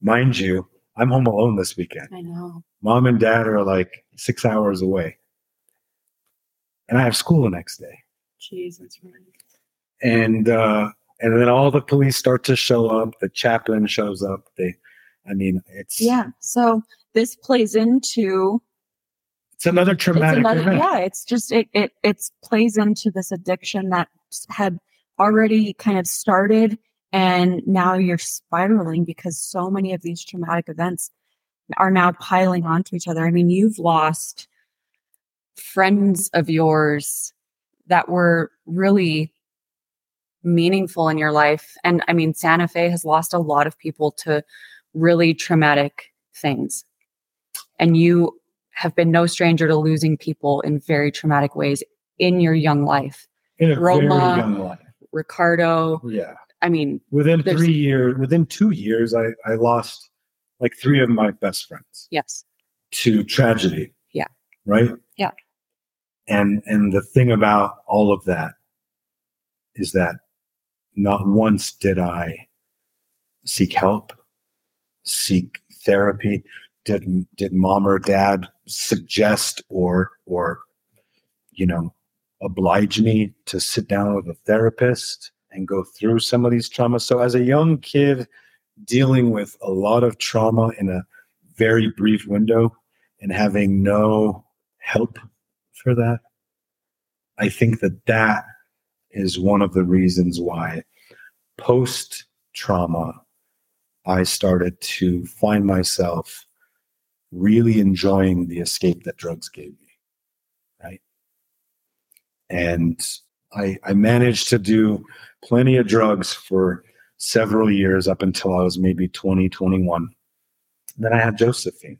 [SPEAKER 1] Mind you, I'm home alone this weekend.
[SPEAKER 3] I know.
[SPEAKER 1] Mom and dad are like six hours away. And I have school the next day.
[SPEAKER 3] Jesus, man.
[SPEAKER 1] And uh and then all the police start to show up, the chaplain shows up. They I mean it's
[SPEAKER 3] Yeah. So this plays into
[SPEAKER 1] it's another
[SPEAKER 3] it's
[SPEAKER 1] traumatic
[SPEAKER 3] another,
[SPEAKER 1] event.
[SPEAKER 3] yeah. It's just it it it's plays into this addiction that had already kind of started, and now you're spiraling because so many of these traumatic events are now piling onto each other. I mean, you've lost friends of yours that were really meaningful in your life. And I mean, Santa Fe has lost a lot of people to really traumatic things. And you have been no stranger to losing people in very traumatic ways in your young life.
[SPEAKER 1] In a
[SPEAKER 3] Roma.
[SPEAKER 1] very young life.
[SPEAKER 3] Ricardo,
[SPEAKER 1] Yeah.
[SPEAKER 3] I mean,
[SPEAKER 1] Within three years, within two years, I, I lost like three of my best friends
[SPEAKER 3] yes.
[SPEAKER 1] to tragedy.
[SPEAKER 3] Yeah.
[SPEAKER 1] Right.
[SPEAKER 3] Yeah.
[SPEAKER 1] And and the thing about all of that is that not once did I seek help, seek therapy. Did did mom or dad suggest or or you know oblige me to sit down with a therapist and go through some of these traumas. So as a young kid dealing with a lot of trauma in a very brief window and having no help for that, I think that that is one of the reasons why post trauma I started to find myself really enjoying the escape that drugs gave me. Right. And I, I managed to do plenty of drugs for several years up until I was maybe 20, 21. Then I had Josephine.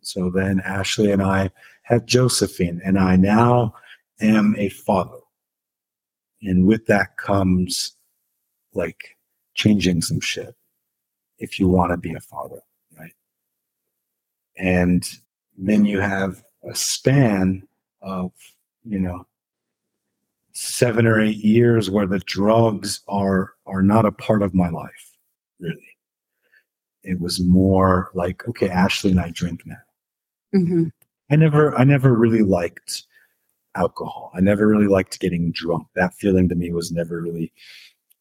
[SPEAKER 1] So then Ashley and I had Josephine, and I now am a father. And with that comes like changing some shit if you want to be a father, right? And then you have a span of, you know, seven or eight years where the drugs are are not a part of my life, really. It was more like, okay, Ashley and I drink now.
[SPEAKER 3] Mm-hmm.
[SPEAKER 1] I never I never really liked alcohol. I never really liked getting drunk. That feeling to me was never really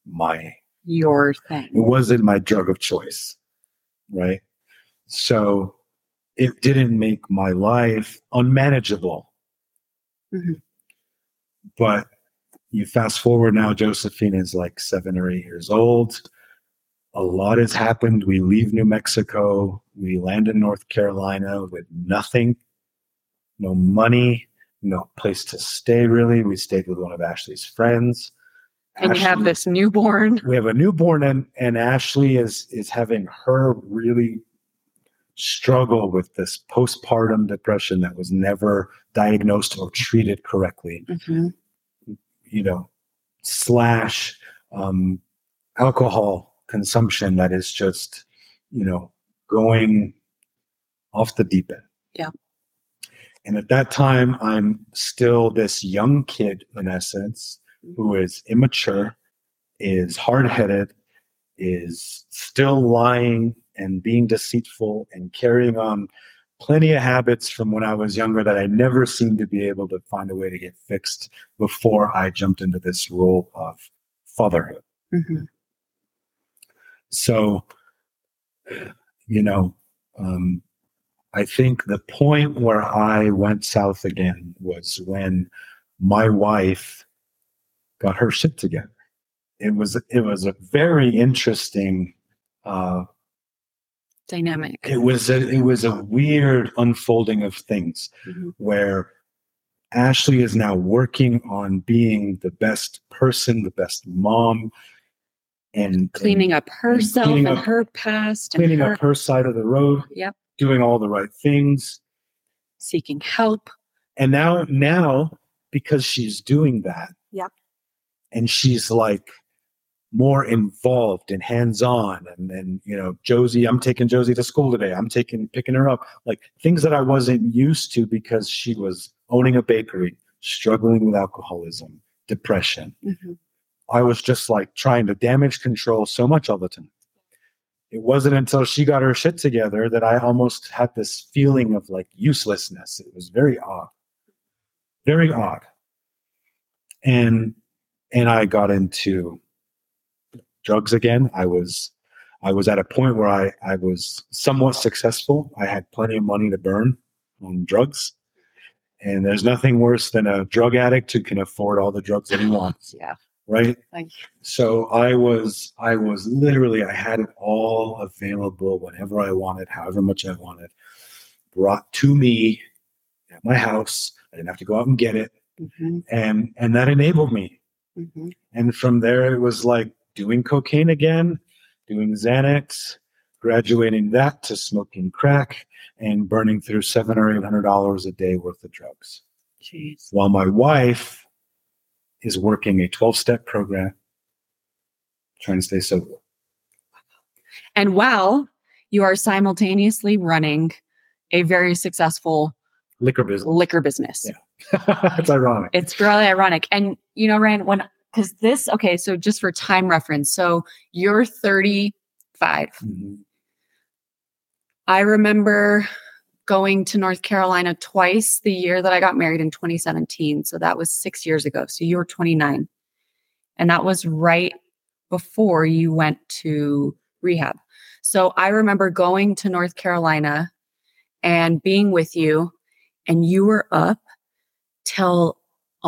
[SPEAKER 1] my
[SPEAKER 3] Your thing.
[SPEAKER 1] it wasn't my drug of choice right so it didn't make my life unmanageable
[SPEAKER 3] Mhm.
[SPEAKER 1] but you fast forward now josephine is like seven or eight years old. A lot has happened. We leave new mexico. We land in north carolina with nothing. No money. No place to stay really. We stayed with one of ashley's friends.
[SPEAKER 3] And you have this newborn.
[SPEAKER 1] we have a newborn and and Ashley is is having her really struggle with this postpartum depression that was never diagnosed or treated correctly.
[SPEAKER 3] Mhm.
[SPEAKER 1] You know slash um alcohol consumption that is just you know going off the deep end
[SPEAKER 3] Yeah.
[SPEAKER 1] and at that time i'm still this young kid in essence who is immature is hard-headed is still lying and being deceitful and carrying on plenty of habits from when I was younger that I never seemed to be able to find a way to get fixed before I jumped into this role of fatherhood.
[SPEAKER 3] Mhm.
[SPEAKER 1] So, you know, um, I think the point where I went south again was when my wife got her shit together. It was it was a very interesting uh,
[SPEAKER 3] Dynamic.
[SPEAKER 1] it was a, it was a weird unfolding of things
[SPEAKER 3] Mhm.
[SPEAKER 1] where Ashley is now working on being the best person, the best mom, and
[SPEAKER 3] Cleaning up herself
[SPEAKER 1] cleaning
[SPEAKER 3] and
[SPEAKER 1] up-
[SPEAKER 3] her past and
[SPEAKER 1] cleaning
[SPEAKER 3] her
[SPEAKER 1] up her side of the road,
[SPEAKER 3] Yep.
[SPEAKER 1] doing all the right things.
[SPEAKER 3] seeking help.
[SPEAKER 1] And now, now because she's doing that,
[SPEAKER 3] Yep.
[SPEAKER 1] and she's like more involved and hands-on, and then you know, Josie, I'm taking Josie to school today. I'm taking picking her up, like things that I wasn't used to because she was owning a bakery, struggling with alcoholism, depression.
[SPEAKER 3] Mhm.
[SPEAKER 1] I was just like trying to damage control so much all the time. It wasn't until she got her shit together that I almost had this feeling of like uselessness. It was very odd. Very odd. And and I got into drugs again. I was I was at a point where I, I was somewhat successful. I had plenty of money to burn on drugs. And there's nothing worse than a drug addict who can afford all the drugs that he wants
[SPEAKER 3] Yeah.
[SPEAKER 1] right so i was i was literally i had it all available whenever i wanted however much i wanted brought to me at my house i didn't have to go out and get it
[SPEAKER 3] Mhm.
[SPEAKER 1] and and that enabled me
[SPEAKER 3] Mhm.
[SPEAKER 1] and from there it was like doing cocaine again doing xanax graduating that to smoking crack and burning through seven or eight hundred dollars a day worth of drugs
[SPEAKER 3] Jeez.
[SPEAKER 1] while my wife is working a 12 step program trying to stay sober.
[SPEAKER 3] And while you are simultaneously running a very successful
[SPEAKER 1] Liquor business.
[SPEAKER 3] liquor business.
[SPEAKER 1] Yeah. It's ironic.
[SPEAKER 3] It's really ironic. And you know, Rand, when because this, okay, so just for time reference, so you're 35.
[SPEAKER 1] Mhm.
[SPEAKER 3] I remember going to North Carolina twice the year that I got married in 2017. So that was six years ago. So you were 29. And that was right before you went to rehab. So I remember going to North Carolina and being with you, and you were up till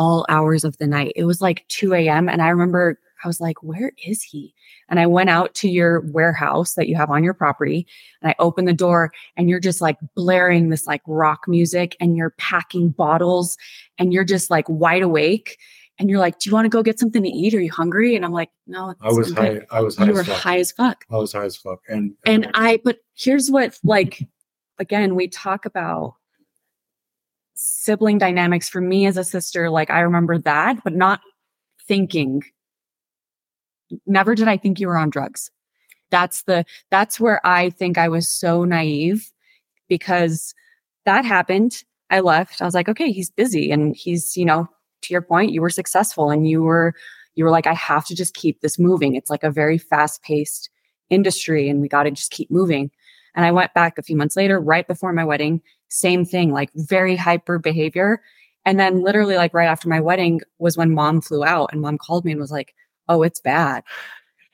[SPEAKER 3] all hours of the night. It was like 2 a.m. And I remember I was like, where is he? And I went out to your warehouse that you have on your property and I opened the door and you're just like blaring this like rock music and you're packing bottles and you're just like wide awake. And you're like, do you want to go get something to eat? Are you hungry? And I'm like, no.
[SPEAKER 1] I was high. I was high
[SPEAKER 3] You
[SPEAKER 1] as
[SPEAKER 3] were
[SPEAKER 1] fuck.
[SPEAKER 3] high as fuck.
[SPEAKER 1] I was high as fuck. And
[SPEAKER 3] And I, but here's what, like, again, we talk about sibling dynamics for me as a sister. Like, I remember that, but not thinking, never did I think you were on drugs. That's the, that's where I think I was so naive because that happened. I left. I was like, okay, he's busy and he's, you know, to your point, you were successful and you were, you were like, I have to just keep this moving. It's like a very fast paced industry and we got to just keep moving. And I went back a few months later, right before my wedding, same thing, like very hyper behavior. And then literally like right after my wedding was when mom flew out and mom called me and was like, "Oh, it's bad.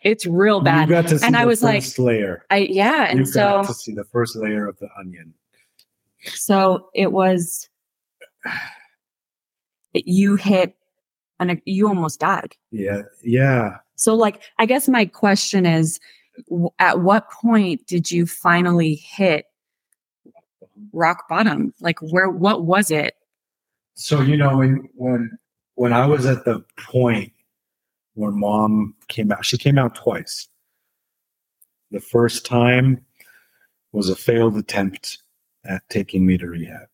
[SPEAKER 3] It's real bad."
[SPEAKER 1] You got to see
[SPEAKER 3] And I was like,
[SPEAKER 1] layer.
[SPEAKER 3] I yeah, and
[SPEAKER 1] you
[SPEAKER 3] so
[SPEAKER 1] to see the first layer of the onion.
[SPEAKER 3] so it was it- you hit and you almost died.
[SPEAKER 1] Yeah, yeah.
[SPEAKER 3] So like I guess my question is w- at what point did you finally hit rock bottom? Like where what was it?
[SPEAKER 1] So you know when when when I was at the point where mom came out, she came out twice. The first time was a failed attempt at taking me to rehab.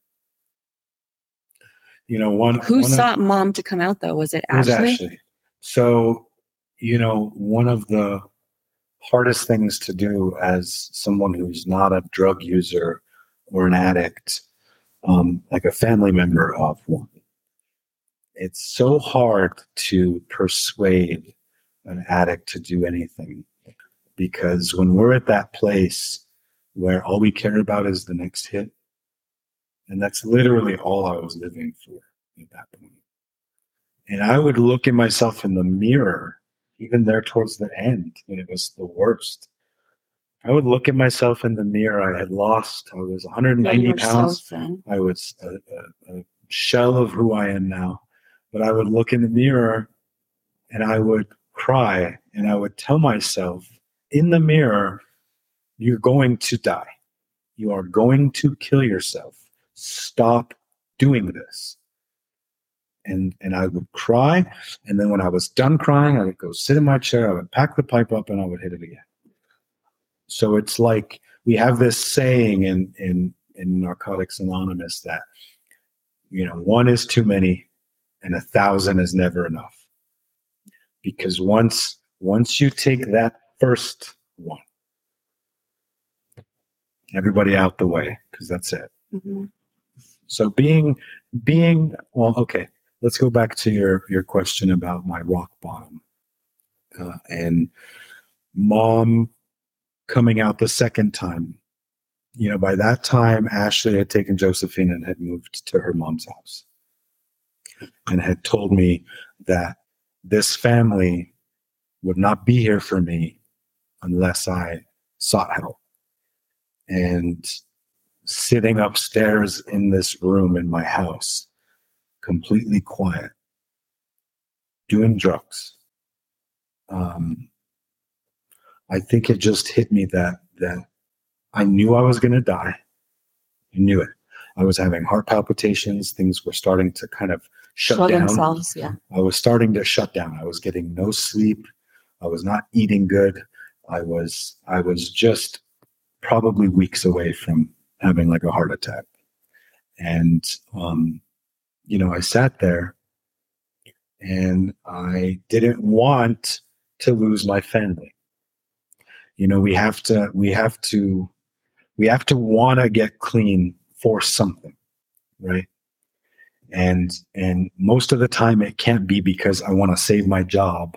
[SPEAKER 1] You know, one
[SPEAKER 3] Who
[SPEAKER 1] one of-
[SPEAKER 3] sought mom to come out though? Was it
[SPEAKER 1] It was
[SPEAKER 3] Ashley?
[SPEAKER 1] Ashley. So, you know, one of the hardest things to do as someone who's not a drug user or an addict, um, like a family member of one, it's so hard to persuade an addict to do anything because when we're at that place where all we care about is the next hit, and that's literally all I was living for at that point. And I would look at myself in the mirror, even there towards the end when it was the worst. I would look at myself in the mirror. I had lost, I was 190 pounds. I was a, a, a shell of who I am now. But I would look in the mirror and I would cry and I would tell myself in the mirror, you're going to die. You are going to kill yourself. Stop doing this. And and I would cry. And then when I was done crying, I would go sit in my chair, I would pack the pipe up and I would hit it again. So it's like we have this saying in in in Narcotics Anonymous that you know one is too many and a thousand is never enough. Because once once you take that first one, everybody out the way, because that's it.
[SPEAKER 3] Mhm.
[SPEAKER 1] So being being well, okay. Let's go back to your your question about my rock bottom uh, and mom coming out the second time. You know, by that time, Ashley had taken Josephine and had moved to her mom's house, and had told me that this family would not be here for me unless I sought help. And sitting upstairs in this room in my house, completely quiet, doing drugs. Um, I think it just hit me that that I knew I was going to die. I knew it. I was having heart palpitations. Things were starting to kind of shut
[SPEAKER 3] Show
[SPEAKER 1] down.
[SPEAKER 3] themselves, yeah.
[SPEAKER 1] I was starting to shut down. I was getting no sleep. I was not eating good. I was I was just probably weeks away from having like a heart attack. And um, you know, I sat there and I didn't want to lose my family. You know, we have to we have to we have to want to get clean for something, right? and and most of the time it can't be because i want to save my job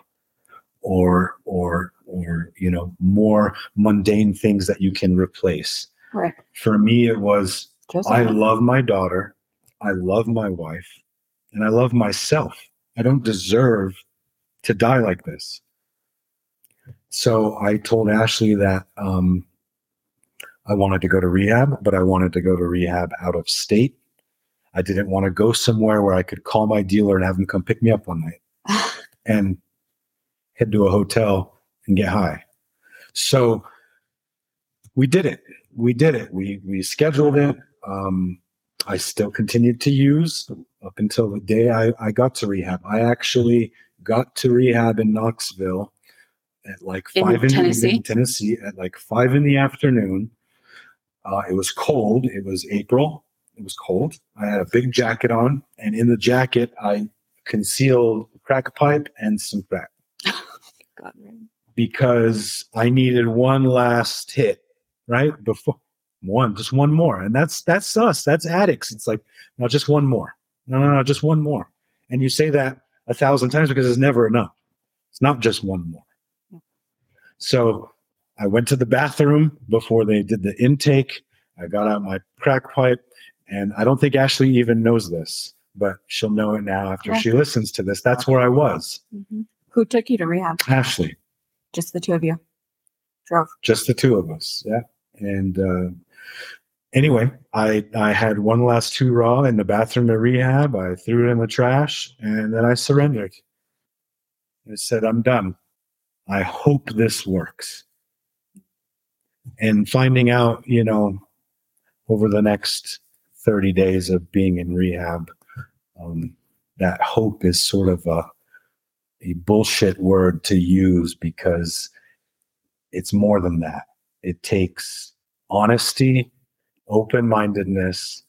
[SPEAKER 1] or or or you know more mundane things that you can replace
[SPEAKER 3] Right.
[SPEAKER 1] for me it was
[SPEAKER 3] Joseph.
[SPEAKER 1] i love my daughter i love my wife and i love myself i don't deserve to die like this so i told ashley that um, i wanted to go to rehab but i wanted to go to rehab out of state I didn't want to go somewhere where I could call my dealer and have him come pick me up one night and head to a hotel and get high. So we did it. We did it. We we scheduled it. Um, I still continued to use up until the day I, I got to rehab. I actually got to rehab in Knoxville at like
[SPEAKER 3] In
[SPEAKER 1] five in,
[SPEAKER 3] Tennessee?
[SPEAKER 1] in Tennessee at like five in the afternoon. Uh, it was cold. It was April. It was cold. I had a big jacket on, and in the jacket, I concealed crack pipe and some crack
[SPEAKER 3] God,
[SPEAKER 1] because I needed one last hit, right? Before one, just one more. And that's that's us. That's addicts. It's like, no, just one more. No, no, no, just one more. And you say that a thousand times because it's never enough. It's not just one more. So I went to the bathroom before they did the intake. I got out my crack pipe, and I don't think Ashley even knows this, but she'll know it now after
[SPEAKER 3] Yeah.
[SPEAKER 1] she listens to this. That's where I was.
[SPEAKER 3] Who took you to rehab?
[SPEAKER 1] Ashley,
[SPEAKER 3] Just the two of you. Drove.
[SPEAKER 1] just the two of us. Yeah. And uh, anyway, I I had one last two raw in the bathroom at rehab. I threw it in the trash, and then I surrendered. I said, "I'm done. I hope this works." And finding out, you know, over the next 30 days of being in rehab, um, that hope is sort of a a bullshit word to use because it's more than that. It takes honesty, open mindedness,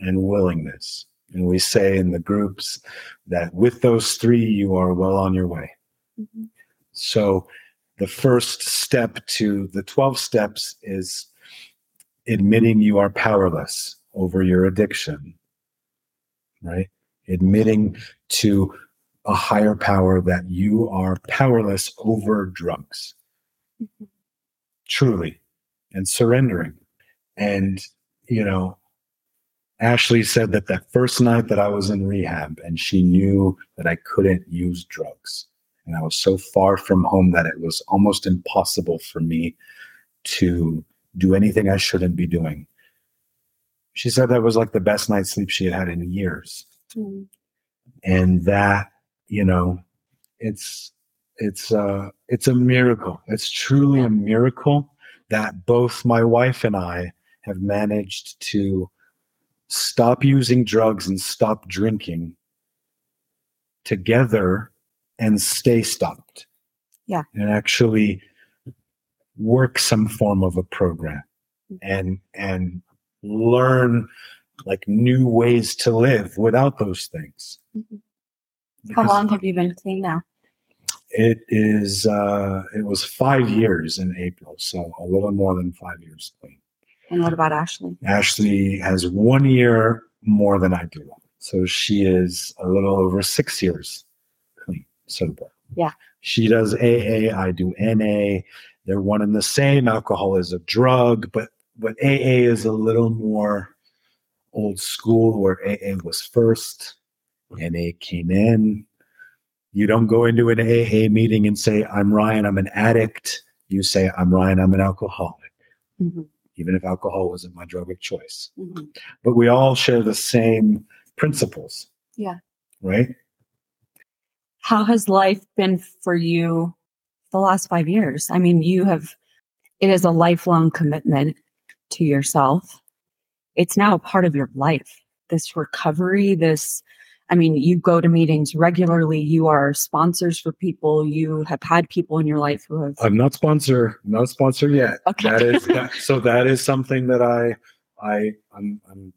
[SPEAKER 1] and willingness. And we say in the groups that with those three, you are well on your way. So the first step to the 12 steps is admitting you are powerless over your addiction, right? Admitting to a higher power that you are powerless over drugs. Mm-hmm. Truly. And surrendering. And you know ashley said that that first night that i was in rehab and she knew that i couldn't use drugs and i was so far from home that it was almost impossible for me to do anything i shouldn't be doing. She said that was like the best night's sleep she had had in years. And that you know it's it's uh it's a miracle. It's truly a miracle that both my wife and i have managed to stop using drugs and stop drinking together and stay stopped
[SPEAKER 3] Yeah.
[SPEAKER 1] and actually work some form of a program and and learn like new ways to live without those things
[SPEAKER 3] How long have you been clean now?
[SPEAKER 1] it is uh it was five years in April, so a little more than five years clean.
[SPEAKER 3] And what about Ashley?
[SPEAKER 1] Ashley has one year more than I do. So she is a little over six years sober.
[SPEAKER 3] Yeah.
[SPEAKER 1] She does AA, I do NA. They're one and the same. Alcohol is a drug, but but AA is a little more old school where AA was first, NA came in. You don't go into an AA meeting and say, I'm Ryan, I'm an addict. You say, I'm Ryan, I'm an alcoholic
[SPEAKER 3] Mhm.
[SPEAKER 1] even if alcohol wasn't my drug of choice.
[SPEAKER 3] Mhm.
[SPEAKER 1] But we all share the same principles.
[SPEAKER 3] Yeah.
[SPEAKER 1] Right?
[SPEAKER 3] How has life been for you the last five years? I mean, you have, it is a lifelong commitment to yourself. It's now a part of your life. This recovery, this, I mean, you go to meetings regularly. You are sponsors for people. You have had people in your life who have.
[SPEAKER 1] I'm not sponsor, not sponsor yet.
[SPEAKER 3] Okay.
[SPEAKER 1] That is that, so that is something that I I I'm I'm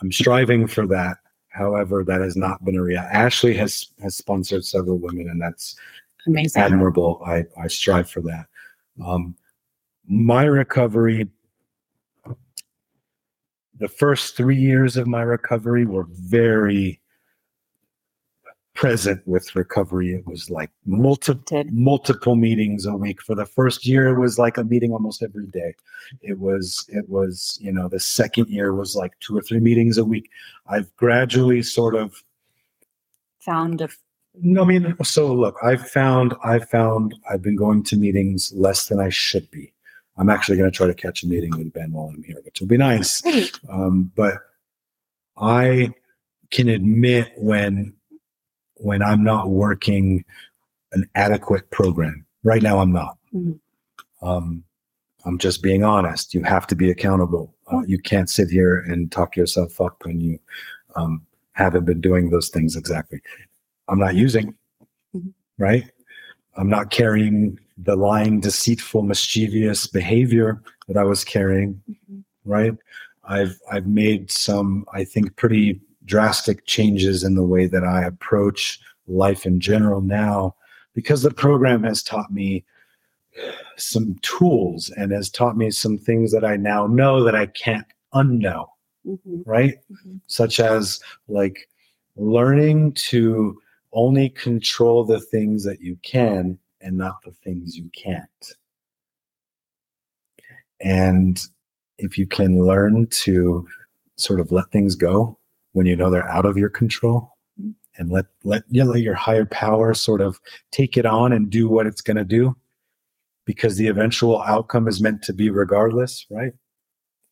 [SPEAKER 1] I'm striving for that. However, that has not been a reality. Ashley has has sponsored several women, and that's
[SPEAKER 3] Amazing.
[SPEAKER 1] admirable. I, I strive for that. Um, my recovery, the first three years of my recovery were very present with recovery. It was like multiple multiple meetings a week. For the first year, it was like a meeting almost every day. It was it was you know the second year was like two or three meetings a week. I've gradually sort of
[SPEAKER 3] Found a,
[SPEAKER 1] no, I mean, so look, I've found, I've found, I've been going to meetings less than I should be. I'm actually going to try to catch a meeting with Ben while I'm here, which will be nice. Um, but I can admit when, when I'm not working an adequate program. Right now, I'm not.
[SPEAKER 3] Mhm.
[SPEAKER 1] Um, I'm just being honest. You have to be accountable. Uh, you can't sit here and talk yourself up when you um, haven't been doing those things exactly. I'm not using,
[SPEAKER 3] Mhm.
[SPEAKER 1] right? I'm not carrying the lying, deceitful, mischievous behavior that I was carrying, right? I've I've made some, I think, pretty drastic changes in the way that I approach life in general now, because the program has taught me some tools and has taught me some things that I now know that I can't unknow
[SPEAKER 3] Mhm.
[SPEAKER 1] right?
[SPEAKER 3] Mhm.
[SPEAKER 1] Such as like learning to only control the things that you can and not the things you can't. And if you can learn to sort of let things go when you know they're out of your control and let let, you let your higher power sort of take it on and do what it's going to do because the eventual outcome is meant to be regardless right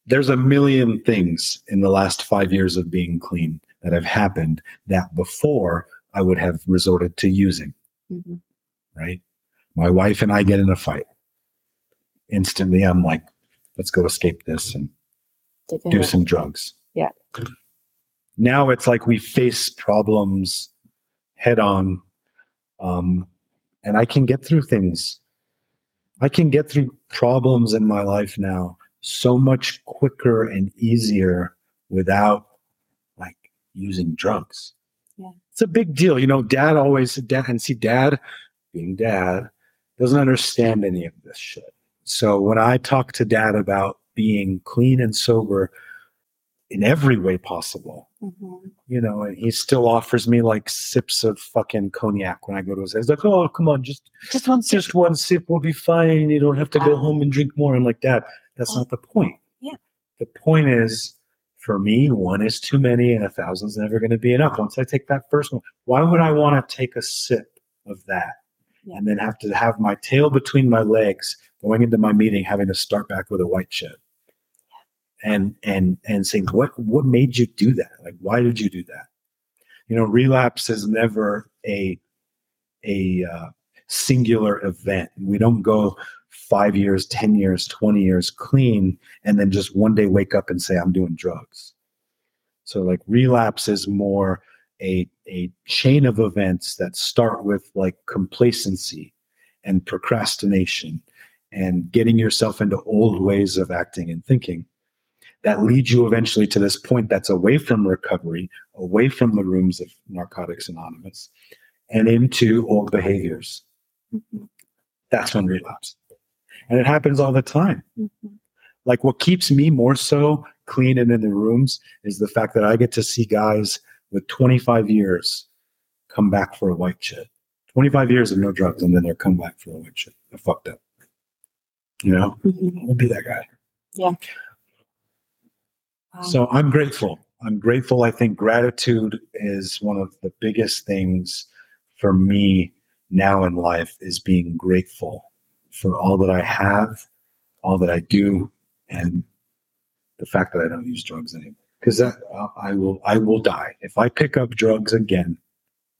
[SPEAKER 1] there's a million things in the last five years of being clean that have happened that before i would have resorted to using
[SPEAKER 3] Mm-hmm.
[SPEAKER 1] right my wife and i get in a fight instantly i'm like let's go escape this and do some drugs.
[SPEAKER 3] Yeah.
[SPEAKER 1] Now it's like we face problems head on. Um, and I can get through things. I can get through problems in my life now so much quicker and easier without like using drugs.
[SPEAKER 3] Yeah.
[SPEAKER 1] It's a big deal. You know, dad always dad and see dad being dad doesn't understand any of this shit. So when I talk to dad about being clean and sober in every way possible,
[SPEAKER 3] Mhm.
[SPEAKER 1] you know, and he still offers me like sips of fucking cognac when I go to his. He's like, "Oh, come on, just
[SPEAKER 3] Just one sip.
[SPEAKER 1] just one sip will be fine. You don't have to go home and drink more." I'm like, "Dad, that's not the point.
[SPEAKER 3] Yeah.
[SPEAKER 1] the point is." For me, one is too many, and a thousand's never going to be enough. Once I take that first one, why would I want to take a sip of that
[SPEAKER 3] Yeah.
[SPEAKER 1] and then have to have my tail between my legs going into my meeting, having to start back with a white chip? And and and saying what what made you do that? Like why did you do that? You know relapse is never a a uh, singular event. We don't go five years ten years 20 years clean and then just one day wake up and say i'm doing drugs. So like relapse is more a a chain of events that start with like complacency and procrastination and getting yourself into old ways of acting and thinking that leads you eventually to this point that's away from recovery, away from the rooms of Narcotics Anonymous, and into old behaviors. That's when relapse. And it happens all the time.
[SPEAKER 3] Mhm.
[SPEAKER 1] Like what keeps me more so clean and in the rooms is the fact that I get to see guys with 25 years come back for a white chip. 25 years of no drugs, and then they're come back for a white chip. They're fucked up. You know,
[SPEAKER 3] Mhm.
[SPEAKER 1] I'll be that guy.
[SPEAKER 3] Wow.
[SPEAKER 1] So I'm grateful. I'm grateful. I think gratitude is one of the biggest things for me now in life is being grateful for all that I have, all that I do, and the fact that I don't use drugs anymore. Because that uh, I will, I will die if I pick up drugs again.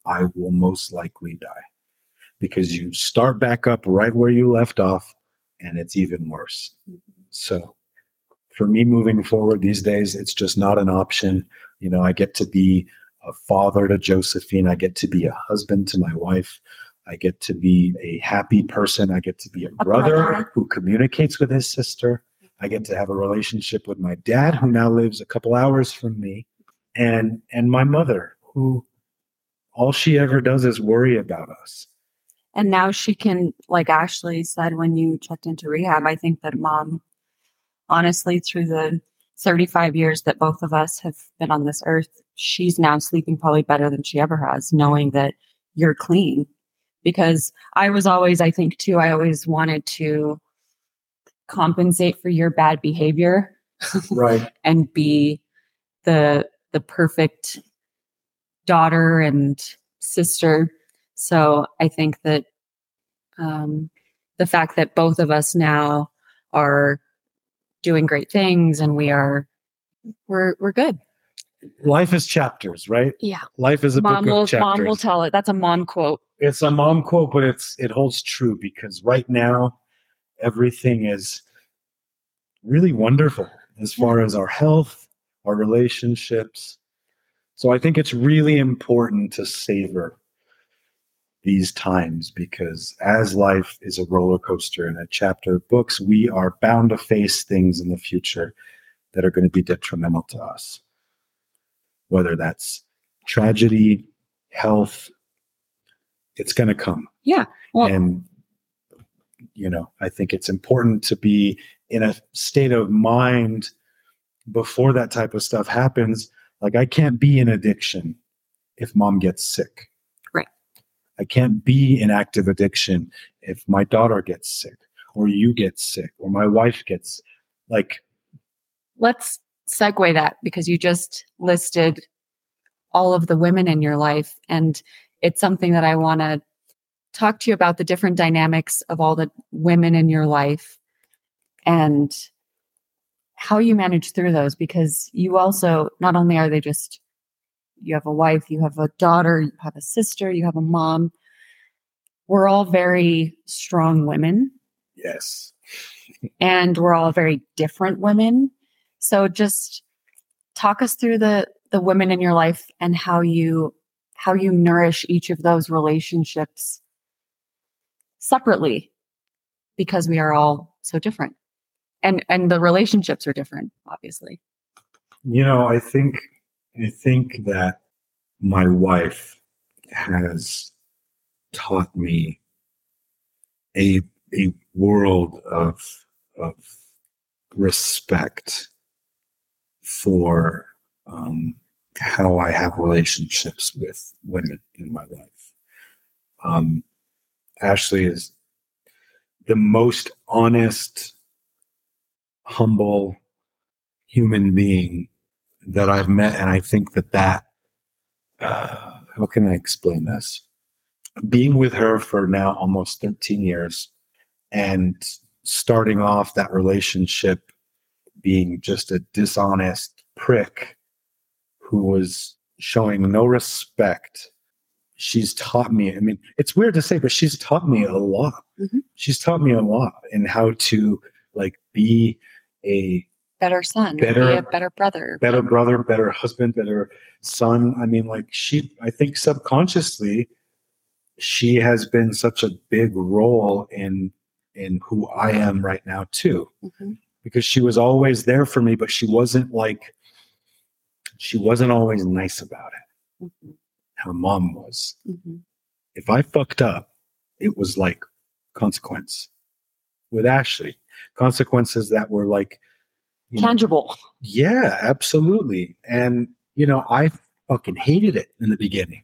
[SPEAKER 1] I will most likely die because you start back up right where you left off, and it's even worse. So for me moving forward these days, it's just not an option. You know, I get to be a father to Josephine. I get to be a husband to my wife. I get to be a happy person. I get to be a brother who communicates with his sister. I get to have a relationship with my dad, who now lives a couple hours from me, and and my mother, who all she ever does is worry about us.
[SPEAKER 3] And now she can, like Ashley said when you checked into rehab, I think that mom, honestly, through the 35 years that both of us have been on this earth, she's now sleeping probably better than she ever has, knowing that you're clean. Because I was always, I think too, I always wanted to compensate for your bad behavior
[SPEAKER 1] Right.
[SPEAKER 3] and be the the perfect daughter and sister. So I think that um, the fact that both of us now are doing great things and we are we're we're good.
[SPEAKER 1] Life is chapters, right?
[SPEAKER 3] Yeah,
[SPEAKER 1] Life is a
[SPEAKER 3] mom
[SPEAKER 1] book
[SPEAKER 3] will
[SPEAKER 1] of chapters.
[SPEAKER 3] mom will tell it. That's a mom quote.
[SPEAKER 1] it's a mom quote, but it's it holds true because right now everything is really wonderful as far as our health, our relationships. So I think it's really important to savor these times because as life is a roller coaster and a chapter of books, we are bound to face things in the future that are going to be detrimental to us. Whether that's tragedy, health, it's going to come.
[SPEAKER 3] Yeah. Well,
[SPEAKER 1] and, you know, I think it's important to be in a state of mind before that type of stuff happens. Like, I can't be in addiction if mom gets sick. I can't be in active addiction if my daughter gets sick or you get sick or my wife gets like
[SPEAKER 3] let's segue that because you just listed all of the women in your life. And it's something that I want to talk to you about the different dynamics of all the women in your life and how you manage through those because you also not only are they just you have a wife you have a daughter you have a sister you have a mom. We're all very strong women.
[SPEAKER 1] Yes.
[SPEAKER 3] and we're all very different women. So just talk us through the the women in your life and how you how you nourish each of those relationships separately because we are all so different. And and the relationships are different obviously.
[SPEAKER 1] You know, I think I think that my wife has taught me a a world of of respect for um, how I have relationships with women in my life. Um, Ashley is the most honest, humble human being that I've met, and I think that that uh, how can I explain this? Being with her for now almost 13 years, and starting off that relationship being just a dishonest prick who was showing no respect. She's taught me, I mean, it's weird to say, but she's taught me a lot.
[SPEAKER 3] Mhm.
[SPEAKER 1] She's taught me a lot in how to like be a
[SPEAKER 3] better son
[SPEAKER 1] Better-
[SPEAKER 3] be a better brother
[SPEAKER 1] better brother, better husband, better son. I mean, like she, I think subconsciously, she has been such a big role in in who I am right now too,
[SPEAKER 3] Mhm.
[SPEAKER 1] because she was always there for me, but she wasn't like, she wasn't always nice about it.
[SPEAKER 3] Mhm.
[SPEAKER 1] How mom was.
[SPEAKER 3] Mhm.
[SPEAKER 1] If I fucked up, it was like consequence. With Ashley, consequences that were like
[SPEAKER 3] tangible
[SPEAKER 1] yeah, absolutely. And you know, I fucking hated it in the beginning.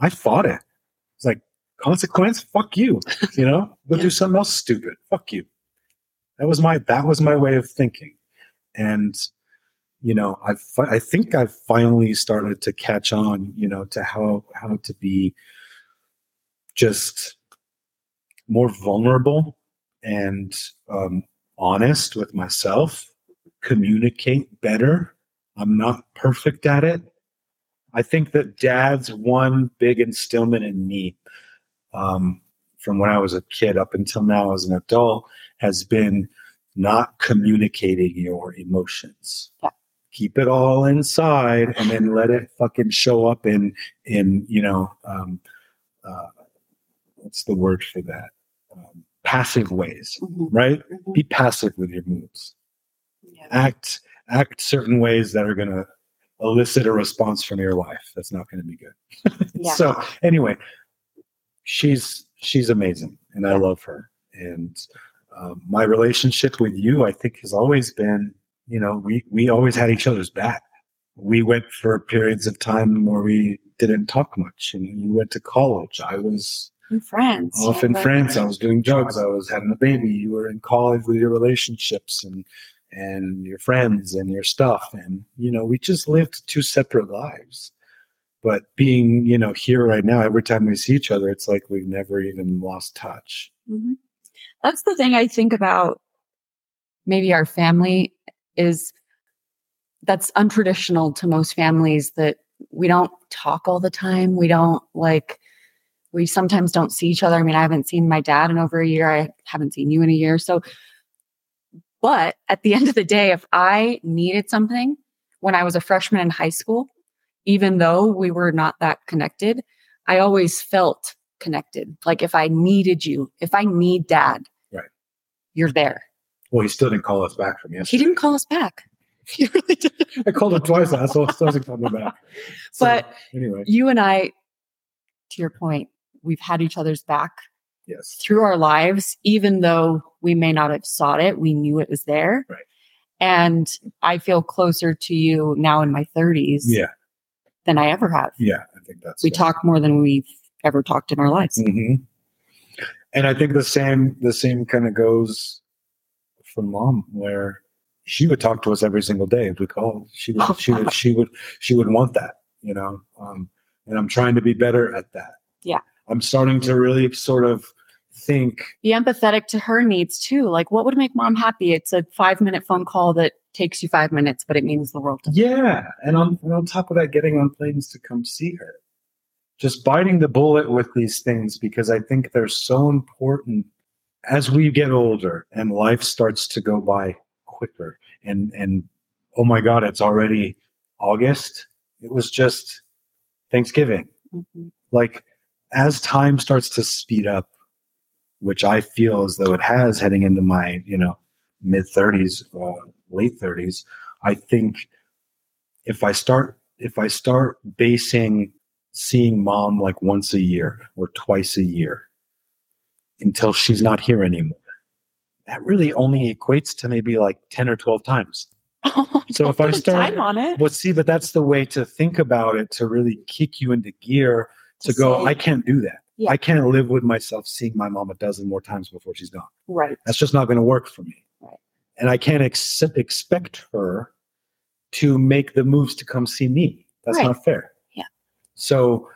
[SPEAKER 1] I fought it. It's like consequence, fuck you. You know, go do something else stupid. Fuck you. That was my that was my way of thinking. And you know, I fi- I think I've finally started to catch on, you know, to how how to be just more vulnerable and um, honest with myself communicate better. I'm not perfect at it. I think that dad's one big instillment in me um, from when I was a kid up until now as an adult has been not communicating your emotions.
[SPEAKER 3] Yeah.
[SPEAKER 1] Keep it all inside and then let it fucking show up in in you know um, uh, what's the word for that um, passive ways,
[SPEAKER 3] Mhm.
[SPEAKER 1] right?
[SPEAKER 3] Mhm.
[SPEAKER 1] Be passive with your moods
[SPEAKER 3] Yeah.
[SPEAKER 1] Act act certain ways that are going to elicit a response from your wife that's not going to be good
[SPEAKER 3] Yeah.
[SPEAKER 1] so anyway she's she's amazing and i love her and um, my relationship with you i think has always been you know we we always had each other's back we went for periods of time where we didn't talk much and you went to college i was
[SPEAKER 3] in France.
[SPEAKER 1] off
[SPEAKER 3] yeah,
[SPEAKER 1] in France. I was doing drugs. I was having a baby. You were in college with your relationships and and your friends and your stuff. And you know, we just lived two separate lives. But being, you know, here right now, every time we see each other, it's like we've never even lost touch.
[SPEAKER 3] Mhm. That's the thing I think about maybe our family is that's untraditional to most families that we don't talk all the time. We don't like we sometimes don't see each other. I mean, I haven't seen my dad in over a year. I haven't seen you in a year. So but at the end of the day, if I needed something when I was a freshman in high school, even though we were not that connected, I always felt connected. Like if I needed you, if I need dad,
[SPEAKER 1] Right.
[SPEAKER 3] you're there.
[SPEAKER 1] Well, he still didn't call us back from yesterday.
[SPEAKER 3] He didn't call us back. He really didn't.
[SPEAKER 1] I called him twice. I still hasn't called me back. So,
[SPEAKER 3] But
[SPEAKER 1] anyway,
[SPEAKER 3] you and I, to your point, we've had each other's back
[SPEAKER 1] yes,
[SPEAKER 3] through our lives, even though we may not have sought it, we knew it was there.
[SPEAKER 1] Right.
[SPEAKER 3] And I feel closer to you now in my 30s
[SPEAKER 1] yeah,
[SPEAKER 3] than I ever have.
[SPEAKER 1] yeah. I think that's
[SPEAKER 3] We talk more than we've ever talked in our lives.
[SPEAKER 1] hmm And I think the same the same kind of goes for mom, where she would talk to us every single day if we called. She would
[SPEAKER 3] Oh,
[SPEAKER 1] she would she would she would want that. you know, um, and I'm trying to be better at that.
[SPEAKER 3] Yeah.
[SPEAKER 1] I'm starting to really sort of think,
[SPEAKER 3] Be empathetic to her needs too. Like, what would make mom happy? It's a five minute phone call that takes you five minutes, but it means the world to
[SPEAKER 1] yeah. And on, and on top of that, getting on planes to come see her. Just biting the bullet with these things because I think they're so important as we get older and life starts to go by quicker. And, and oh my God, it's already August. It was just Thanksgiving.
[SPEAKER 3] Mhm.
[SPEAKER 1] like as time starts to speed up which i feel as though it has heading into my you know mid 30s uh, late 30s i think if i start if i start basing seeing mom like once a year or twice a year until she's not here anymore that really only equates to maybe like 10 or 12 times. So if I start-
[SPEAKER 3] time on it,
[SPEAKER 1] well see but that's the way to think about it to really kick you into gear to
[SPEAKER 3] To
[SPEAKER 1] go
[SPEAKER 3] say-
[SPEAKER 1] i can't do that
[SPEAKER 3] Yeah.
[SPEAKER 1] i can't live with myself seeing my mom a dozen more times before she's gone
[SPEAKER 3] right?
[SPEAKER 1] that's just not going to work for me
[SPEAKER 3] Right.
[SPEAKER 1] and i can't ex- expect her to make the moves to come see me that's
[SPEAKER 3] Right.
[SPEAKER 1] not fair
[SPEAKER 3] Yeah.
[SPEAKER 1] so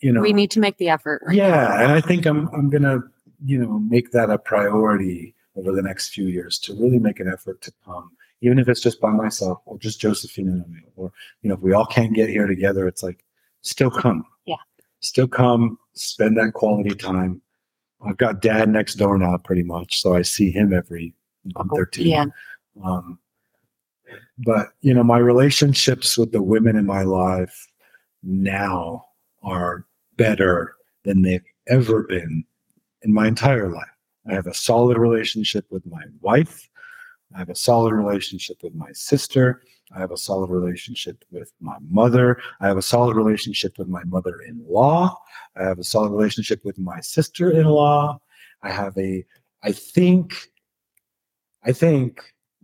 [SPEAKER 1] you know
[SPEAKER 3] We need to make the effort. right
[SPEAKER 1] yeah
[SPEAKER 3] now.
[SPEAKER 1] and i think i'm i'm going to you know make that a priority over the next few years to really make an effort to come even if it's just by myself or just josephine and me or you know if we all can't get here together it's like still come. Still come spend that quality time. I've got dad next door now pretty much so i see him every month or two.
[SPEAKER 3] Yeah.
[SPEAKER 1] um, but you know my relationships with the women in my life now are better than they've ever been in my entire life. I have a solid relationship with my wife. I have a solid relationship with my sister i have a solid relationship with my mother. I have a solid relationship with my mother-in-law. I have a solid relationship with my sister-in-law. I have a i think i think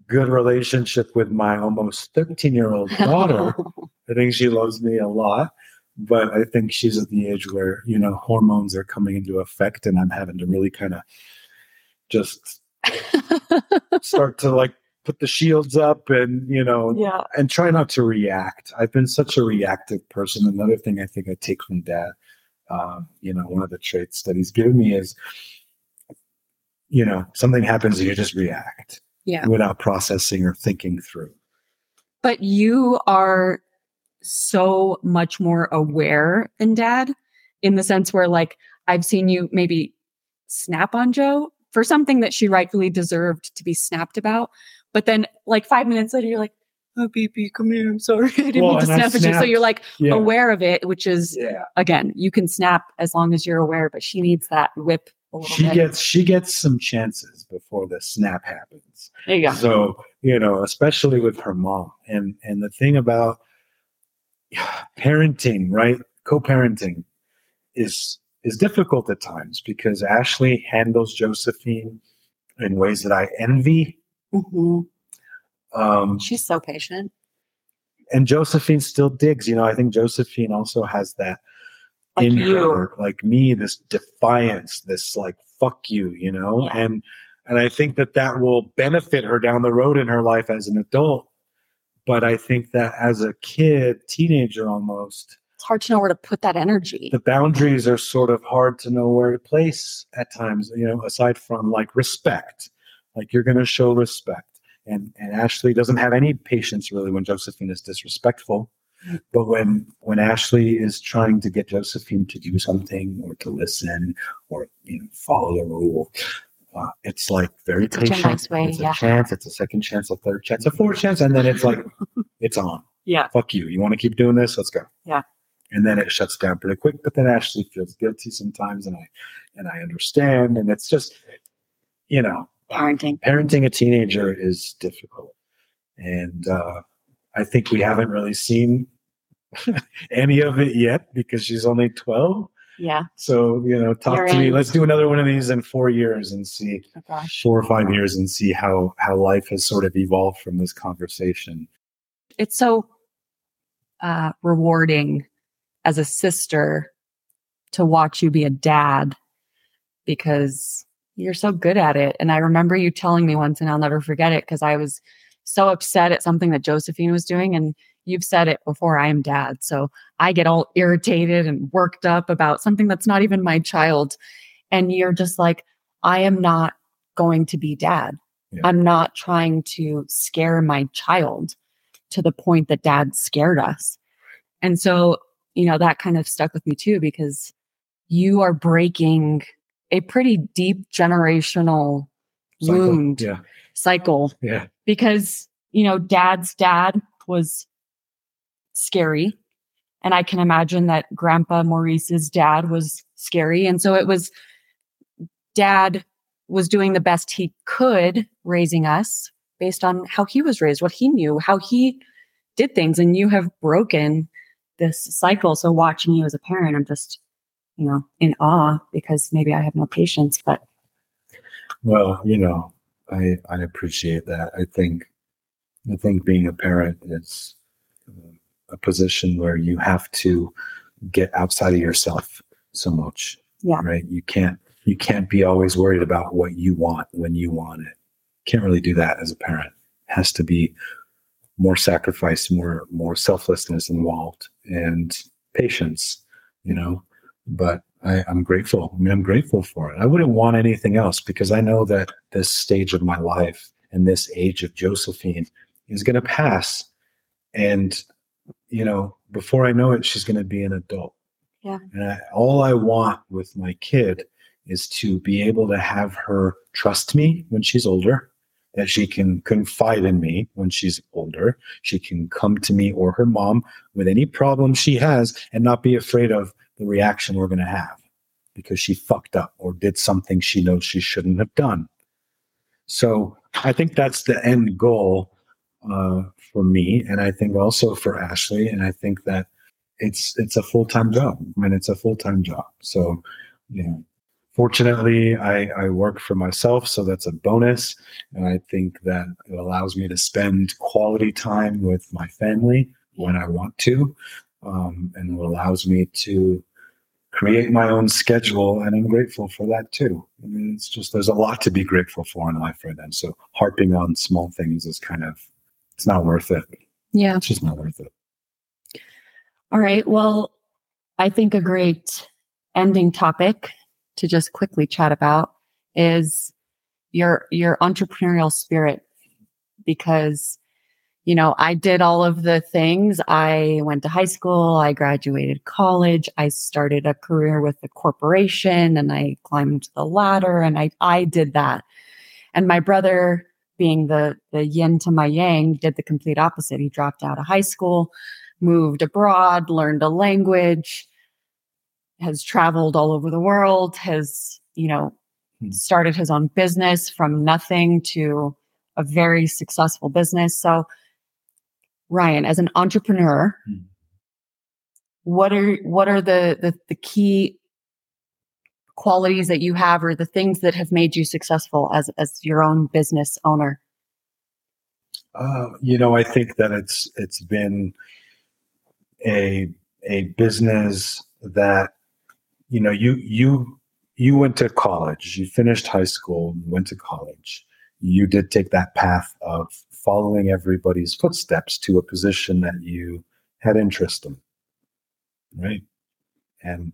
[SPEAKER 1] good relationship with my almost 13 year old daughter. I think she loves me a lot, but I think she's at the age where, you know, hormones are coming into effect and I'm having to really kind of just start to like put the shields up and, you know,
[SPEAKER 3] yeah.
[SPEAKER 1] and try not to react. I've been such a reactive person. Another thing I think I take from dad, um, you know, one of the traits that he's given me is, you know, something happens and you just react
[SPEAKER 3] Yeah.
[SPEAKER 1] without processing or thinking through.
[SPEAKER 3] But you are so much more aware than dad in the sense where, like, I've seen you maybe snap on Joe for something that she rightfully deserved to be snapped about. But then, like, five minutes later, you're like, oh, BB, come here. I'm sorry. I didn't
[SPEAKER 1] Well,
[SPEAKER 3] mean to snap at you. So you're like
[SPEAKER 1] Yeah.
[SPEAKER 3] aware of it, which is,
[SPEAKER 1] Yeah.
[SPEAKER 3] again, you can snap as long as you're aware, but she needs that whip a little
[SPEAKER 1] she
[SPEAKER 3] bit.
[SPEAKER 1] gets she gets some chances before the snap happens
[SPEAKER 3] there you go.
[SPEAKER 1] so you know especially with her mom and and the thing about parenting right co-parenting is is difficult at times because ashley handles josephine in ways that i envy
[SPEAKER 3] Mhm.
[SPEAKER 1] um
[SPEAKER 3] She's so patient.
[SPEAKER 1] and josephine still digs you know i think josephine also has that
[SPEAKER 3] Like
[SPEAKER 1] in
[SPEAKER 3] you.
[SPEAKER 1] her like me this defiance this like fuck you you know
[SPEAKER 3] Yeah.
[SPEAKER 1] and and i think that that will benefit her down the road in her life as an adult but i think that as a kid teenager almost
[SPEAKER 3] It's hard to know where to put that energy.
[SPEAKER 1] the boundaries are sort of hard to know where to place at times you know aside from like respect like you're going to show respect. And and ashley doesn't have any patience really when josephine is disrespectful. But when when ashley is trying to get josephine to do something or to listen or you know follow the rule uh, it's like very
[SPEAKER 3] a
[SPEAKER 1] patient.
[SPEAKER 3] nice way,
[SPEAKER 1] it's a
[SPEAKER 3] yeah.
[SPEAKER 1] chance. It's a second chance a third chance a fourth chance and then it's like it's on.
[SPEAKER 3] Yeah.
[SPEAKER 1] fuck you. You want to keep doing this? Let's go.
[SPEAKER 3] Yeah.
[SPEAKER 1] and then it shuts down pretty quick but then ashley feels guilty sometimes and i and i understand and it's just you know
[SPEAKER 3] Parenting.
[SPEAKER 1] parenting a teenager is difficult. And uh i think we haven't really seen any of it yet because she's only 12
[SPEAKER 3] Yeah.
[SPEAKER 1] so you know talk
[SPEAKER 3] You're
[SPEAKER 1] to me. let's do another one of these in four years and see
[SPEAKER 3] Oh
[SPEAKER 1] four or five years and see how how life has sort of evolved from this conversation.
[SPEAKER 3] It's so uh, rewarding as a sister to watch you be a dad because you're so good at it. And I remember you telling me once, and I'll never forget it because I was so upset at something that Josephine was doing. And you've said it before, I am dad. So I get all irritated and worked up about something that's not even my child. And you're just like, I am not going to be dad.
[SPEAKER 1] Yeah.
[SPEAKER 3] I'm not trying to scare my child to the point that dad scared us. And so, you know, that kind of stuck with me too, because you are breaking a pretty deep generational
[SPEAKER 1] Cycle.
[SPEAKER 3] wound
[SPEAKER 1] Yeah.
[SPEAKER 3] cycle
[SPEAKER 1] Yeah.
[SPEAKER 3] because, you know, dad's dad was scary. And I can imagine that Grandpa Maurice's dad was scary. And so it was dad was doing the best he could raising us based on how he was raised, what he knew, how he did things. And you have broken this cycle. So watching you as a parent, I'm just, you know, in awe because maybe I have no patience, but
[SPEAKER 1] Well, you know, I I appreciate that. I think I think being a parent is uh, a position where you have to get outside of yourself so much.
[SPEAKER 3] Yeah.
[SPEAKER 1] Right. You can't you can't be always worried about what you want when you want it. Can't really do that as a parent. has to be more sacrifice, more more selflessness involved and patience, you know. But I, I'm grateful. I mean, I'm grateful for it. I wouldn't want anything else because I know that this stage of my life and this age of Josephine is going to pass. And, you know, before I know it, she's going to be an adult.
[SPEAKER 3] Yeah.
[SPEAKER 1] And I, all I want with my kid is to be able to have her trust me when she's older, that she can confide in me when she's older. She can come to me or her mom with any problem she has and not be afraid of the reaction we're going to have because she fucked up or did something she knows she shouldn't have done. So I think that's the end goal uh, for me, and I think also for Ashley. And I think that it's it's a full time job. I mean, it's a full time job. So, know, fortunately, I, I work for myself, so that's a bonus. And I think that it allows me to spend quality time with my family when I want to, um, and it allows me to create my own schedule. And I'm grateful for that too. I mean, it's just there's a lot to be grateful for in life right now. So harping on small things is kind of it's not worth it.
[SPEAKER 3] yeah.
[SPEAKER 1] It's just not worth it.
[SPEAKER 3] All right. Well, I think a great ending topic to just quickly chat about is your your entrepreneurial spirit because you know, I did all of the things. I went to high school, I graduated college, I started a career with a corporation and I climbed the ladder and I I did that. And my brother being the the yin to my yang did the complete opposite. He dropped out of high school, moved abroad, learned a language, has traveled all over the world, has, you know,
[SPEAKER 1] Hmm.
[SPEAKER 3] started his own business from nothing to a very successful business. So, Ryan, as an entrepreneur,
[SPEAKER 1] Hmm.
[SPEAKER 3] what are what are the, the the key qualities that you have or the things that have made you successful as as your own business owner?
[SPEAKER 1] Uh, you know, I think that it's it's been a a business that you know you you you went to college, you finished high school, you went to college. You did take that path of following everybody's footsteps to a position that you had interest in, right? And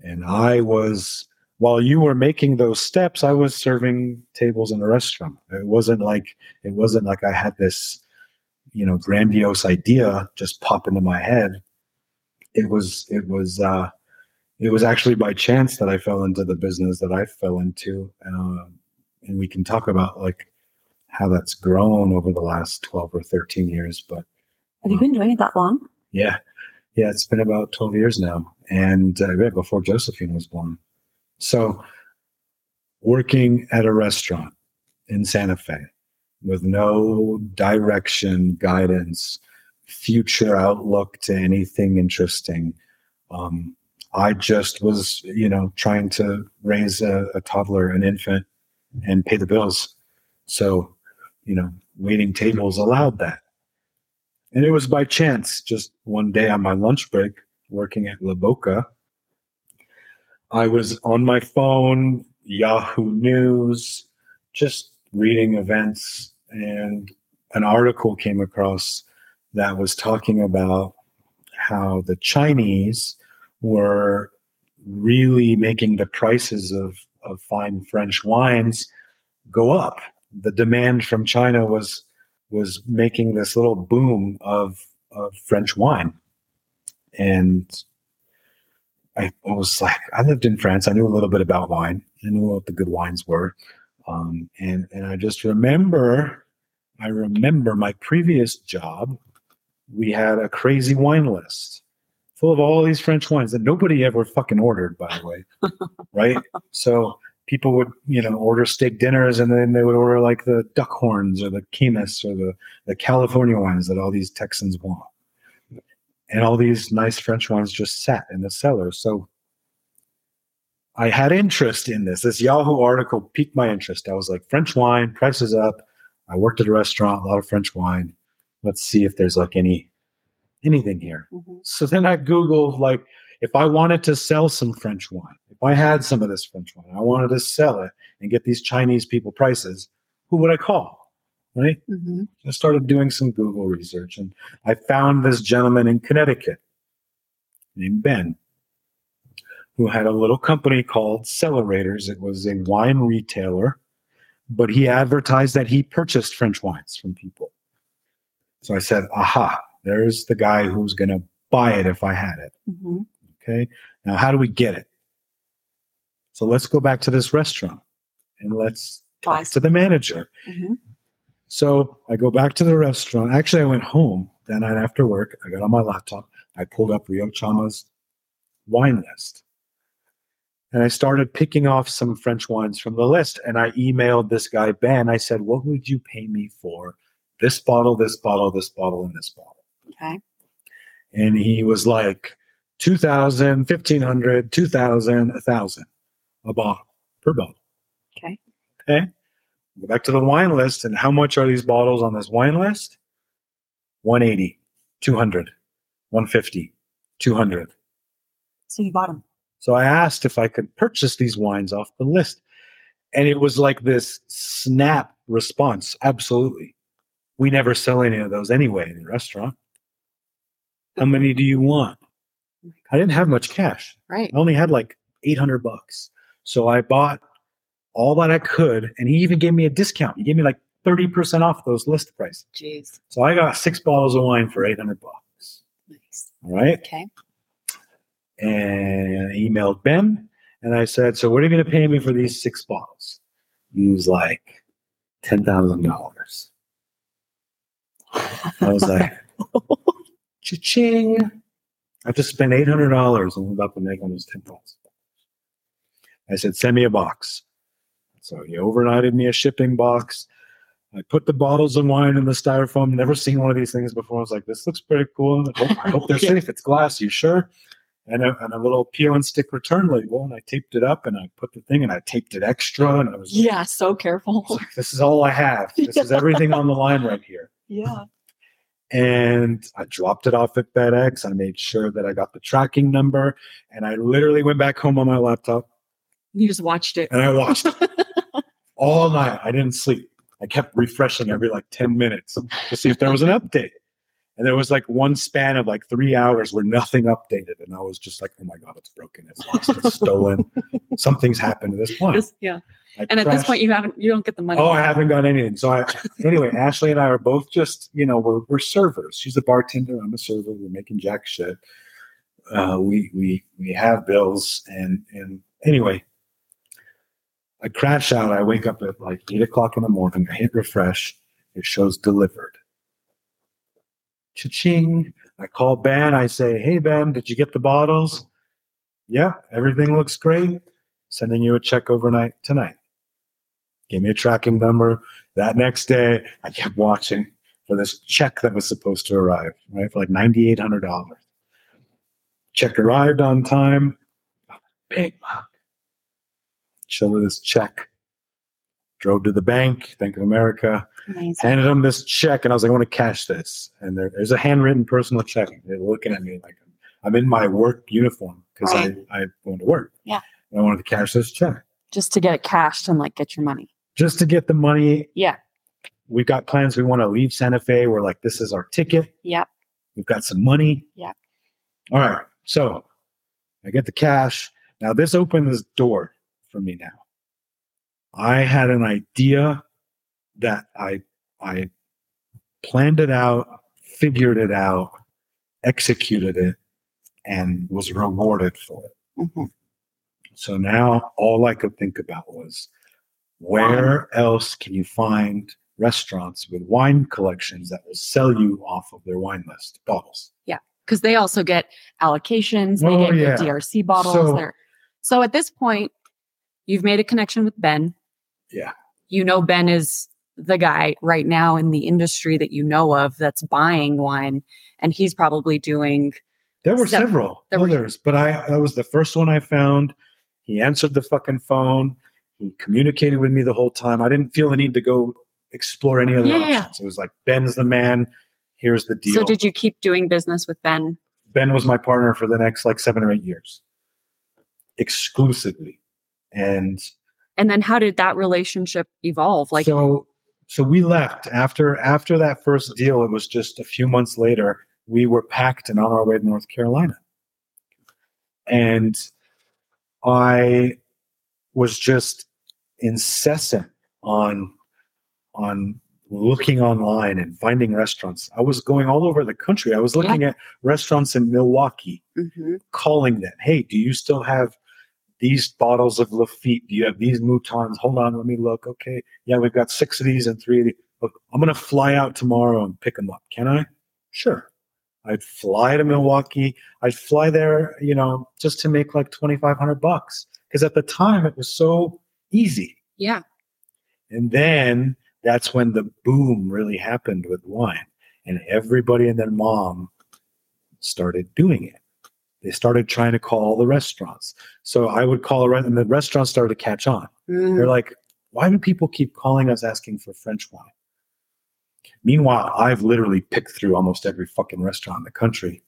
[SPEAKER 1] and I was while you were making those steps, I was serving tables in a restaurant. It wasn't like it wasn't like I had this, you know, grandiose idea just pop into my head. It was it was uh it was actually by chance that I fell into the business that I fell into. Uh, and we can talk about like how that's grown over the last 12 or 13 years. But
[SPEAKER 3] Have you been doing it that long?
[SPEAKER 1] yeah, yeah, it's been about 12 years now. And uh, right before Josephine was born. So working at a restaurant in Santa Fe with no direction, guidance, future outlook to anything interesting. Um, I just was, you know, trying to raise a, a toddler, an infant, and pay the bills. So, you know, waiting tables allowed that. And it was by chance, just one day on my lunch break, working at La Boca, I was on my phone, Yahoo News, just reading events, and an article came across that was talking about how the Chinese were really making the prices of, of fine French wines go up. The demand from China was was making this little boom of, of French wine. And I was like, I lived in France. I knew a little bit about wine. I knew what the good wines were. Um, and, and I just remember, I remember my previous job, we had a crazy wine list full of all these French wines that nobody ever fucking ordered, by the way. right? So people would, you know, order steak dinners and then they would order like the Duckhorns or the Caymus or the, the California wines that all these Texans want. And all these nice French wines just sat in the cellar. So I had interest in this. This Yahoo article piqued my interest. I was like, French wine, prices up. I worked at a restaurant, a lot of French wine. Let's see if there's like any anything here.
[SPEAKER 3] Mhm.
[SPEAKER 1] So then I Googled like if I wanted to sell some French wine, if I had some of this French wine, I wanted to sell it and get these Chinese people prices, who would I call? Right?
[SPEAKER 3] Mhm.
[SPEAKER 1] I started doing some Google research and I found this gentleman in Connecticut named Ben who had a little company called Celerators. It was a wine retailer, but he advertised that he purchased French wines from people. So I said, aha, there's the guy who's going to buy it if I had it.
[SPEAKER 3] Mhm.
[SPEAKER 1] Okay. Now, how do we get it? So let's go back to this restaurant and let's talk to the manager.
[SPEAKER 3] Mhm.
[SPEAKER 1] So I go back to the restaurant. Actually, I went home that night after work. I got on my laptop. I pulled up Rio Chama's wine list. And I started picking off some French wines from the list. And I emailed this guy, Ben. I said, What would you pay me for this bottle, this bottle, this bottle, and this bottle?
[SPEAKER 3] Okay.
[SPEAKER 1] And he was like, 2000 1500 2000 1000 a bottle per bottle.
[SPEAKER 3] Okay.
[SPEAKER 1] Okay. Go back to the wine list. And how much are these bottles on this wine list? 180, 200, 150, 200.
[SPEAKER 3] So you bought them.
[SPEAKER 1] So I asked if I could purchase these wines off the list. And it was like this snap response. Absolutely. We never sell any of those anyway in the restaurant. How many do you want? Oh I didn't have much cash.
[SPEAKER 3] Right.
[SPEAKER 1] I only had like 800 bucks. So I bought all that I could. And he even gave me a discount. He gave me like 30% off those list prices.
[SPEAKER 3] Jeez.
[SPEAKER 1] So I got six bottles of wine for 800 bucks.
[SPEAKER 3] Nice.
[SPEAKER 1] All right.
[SPEAKER 3] Okay.
[SPEAKER 1] and I emailed Ben and I said, So, what are you going to pay me for these six bottles? He was like, $10,000. I was like, Cha-ching. I just spent $800 and I'm about to make almost 10000 I said, Send me a box. So he overnighted me a shipping box. I put the bottles of wine in the styrofoam. Never seen one of these things before. I was like, this looks pretty cool. I hope, I hope they're safe. It's glass. You sure? And a, and a little peel and stick return label. And I taped it up and I put the thing and I taped it extra. And I was
[SPEAKER 3] Yeah. So careful.
[SPEAKER 1] Like, this is all I have. This is everything on the line right here.
[SPEAKER 3] Yeah.
[SPEAKER 1] And I dropped it off at FedEx. I made sure that I got the tracking number. And I literally went back home on my laptop
[SPEAKER 3] You just watched it.
[SPEAKER 1] and I watched all night. I didn't sleep. I kept refreshing every like 10 minutes to see if there was an update. And there was like one span of like three hours where nothing updated. And I was just like, oh my God, it's broken. It's lost. It's stolen. Something's happened to this wine.
[SPEAKER 3] Just- yeah.
[SPEAKER 1] I
[SPEAKER 3] And at this point, you haven't. You don't get the money.
[SPEAKER 1] Oh, I haven't got anything. So I, anyway, Ashley and I are both just, you know, we're, we're servers. She's a bartender. I'm a server. We're making jack shit. Uh, we, we, we have bills and, and anyway, I crash out. I wake up at like eight o'clock in the morning. I hit refresh. It shows delivered. Cha-ching. I call Ben. I say, Hey, Ben, did you get the bottles? Yeah, everything looks great. Sending you a check overnight tonight. Gave me a tracking number. That next day, I kept watching for this check that was supposed to arrive, right? For like $9,800. Check arrived on time. Big her this check. Drove to the bank, Bank of America,
[SPEAKER 3] Amazing.
[SPEAKER 1] handed them this check, and I was like, I want to cash this. And there, there's a handwritten personal check. They're looking at me like I'm, I'm in my work uniform because
[SPEAKER 3] Right.
[SPEAKER 1] I, I going to work.
[SPEAKER 3] Yeah.
[SPEAKER 1] And I wanted to cash this check
[SPEAKER 3] Just to get it cashed and like get your money.
[SPEAKER 1] just to get the money
[SPEAKER 3] Yeah.
[SPEAKER 1] we've got plans. We want to leave Santa Fe. We're like, this is our ticket.
[SPEAKER 3] Yep.
[SPEAKER 1] We've got some money.
[SPEAKER 3] Yeah.
[SPEAKER 1] All right. So I get the cash. Now this opened this door for me now. I had an idea that I I planned it out, figured it out, executed it, and was rewarded for it.
[SPEAKER 3] Mhm.
[SPEAKER 1] So now all I could think about was where else can you find restaurants with wine collections that will sell you off of their wine list bottles?
[SPEAKER 3] Yeah, because they also get allocations. They
[SPEAKER 1] Oh,
[SPEAKER 3] get your
[SPEAKER 1] yeah.
[SPEAKER 3] DRC bottles.
[SPEAKER 1] So-
[SPEAKER 3] there. So at this point, you've made a connection with Ben.
[SPEAKER 1] Yeah.
[SPEAKER 3] You know Ben is the guy right now in the industry that you know of that's buying wine, and he's probably doing.
[SPEAKER 1] There were several
[SPEAKER 3] there were-
[SPEAKER 1] others, but I that was the first one I found. He answered the fucking phone. He communicated with me the whole time. I didn't feel the need to go explore any other
[SPEAKER 3] Yeah, yeah, yeah.
[SPEAKER 1] options. It was like Ben's the man. Here's the deal.
[SPEAKER 3] So did you keep doing business with Ben?
[SPEAKER 1] Ben was my partner for the next like seven or eight years, exclusively. And
[SPEAKER 3] And then how did that relationship evolve? Like,
[SPEAKER 1] so, so we left after after that first deal. It was just a few months later. We were packed and on our way to North Carolina, and I was just incessant on on looking online and finding restaurants. I was going all over the country. I was looking at restaurants in Milwaukee,
[SPEAKER 3] Mhm.
[SPEAKER 1] calling them, "Hey, do you still have these bottles of Lafite? Do you have these Moutons? Hold on, let me look. Okay, yeah, we've got six of these and three of these. Look, I'm gonna fly out tomorrow and pick them up. Can I? Sure. I'd fly to Milwaukee. I'd fly there, you know, just to make like twenty five hundred bucks because at the time it was so easy.
[SPEAKER 3] yeah,
[SPEAKER 1] And then that's when the boom really happened with wine. And everybody and their mom started doing it. They started trying to call the restaurants. So I would call around, and the restaurants started to catch on.
[SPEAKER 3] Mm,
[SPEAKER 1] They're like, why do people keep calling us asking for French wine? Meanwhile, I've literally picked through almost every fucking restaurant in the country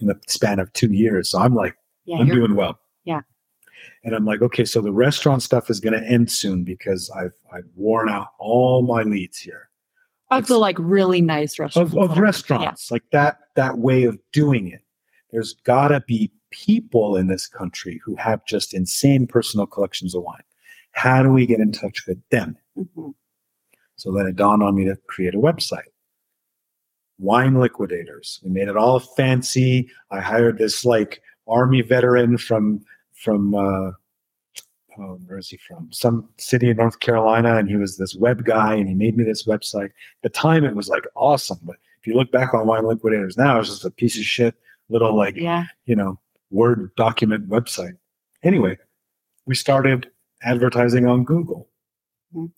[SPEAKER 1] in the span of two years. So I'm like,
[SPEAKER 3] yeah,
[SPEAKER 1] I'm doing well.
[SPEAKER 3] Yeah.
[SPEAKER 1] And I'm like, okay, so the restaurant stuff is going to end soon because I've I've worn out all my leads here
[SPEAKER 3] of the like really nice restaurants.
[SPEAKER 1] of, of restaurants like that that way of doing it. There's got to be people in this country who have just insane personal collections of wine. How do we get in touch with them?
[SPEAKER 3] Mhm.
[SPEAKER 1] So then it dawned on me to create a website. Wine Liquidators. We made it all fancy. I hired this like army veteran from from uh, oh, where is he from? Some city in North Carolina, and he was this web guy, and he made me this website. At the time, it was like awesome, but if you look back on Wine Liquidators now, it's just a piece of shit little like
[SPEAKER 3] Yeah.
[SPEAKER 1] you know, Word document website. Anyway, we started advertising on Google
[SPEAKER 3] Mhm.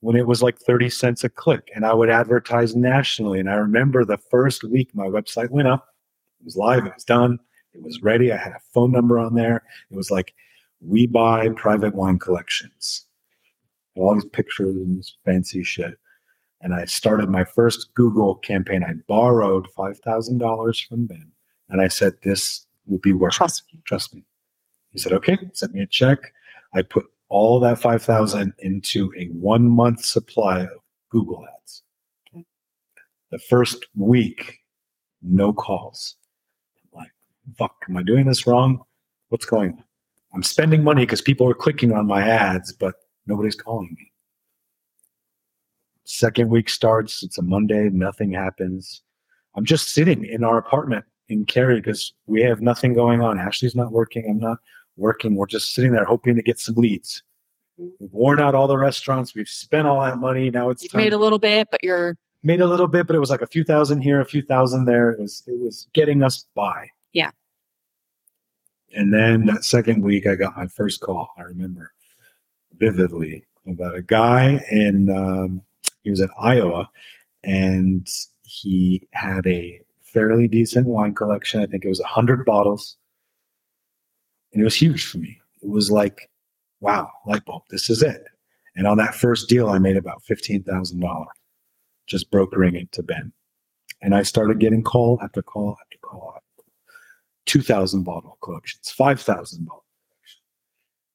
[SPEAKER 1] when it was like 30 cents a click, and I would advertise nationally. And I remember the first week my website went up, it was live, it was done, it was ready. I had a phone number on there. It was like, we buy private wine collections. All these pictures and this fancy shit. And I started my first Google campaign. I borrowed $5,000 from Ben. And I said, this will be worth it.
[SPEAKER 3] Trust me.
[SPEAKER 1] Trust me. He said, okay, sent me a check. I put all that 5,000 into a one month supply of Google ads.
[SPEAKER 3] Okay.
[SPEAKER 1] The first week, no calls. I'm like, fuck, am I doing this wrong? What's going on? I'm spending money because people are clicking on my ads, but nobody's calling me. Second week starts, it's a Monday, nothing happens. I'm just sitting in our apartment in Cary because we have nothing going on. Ashley's not working. I'm not working. We're just sitting there hoping to get some leads. We've worn out all the restaurants. We've spent all that money. Now it's
[SPEAKER 3] made a little bit, but you're
[SPEAKER 1] made a little bit, but it was like a few thousand here, a few thousand there. It was it was getting us by.
[SPEAKER 3] Yeah.
[SPEAKER 1] And then that second week, I got my first call. I remember vividly about a guy and um, he was in Iowa, and he had a fairly decent wine collection. I think it was a hundred bottles, and it was huge for me. It was like, wow, light bulb. This is it. And on that first deal, I made about fifteen thousand dollars just brokering it to Ben. And I started getting call after call after call. 2,000 bottle collections, 5,000 bottle collections.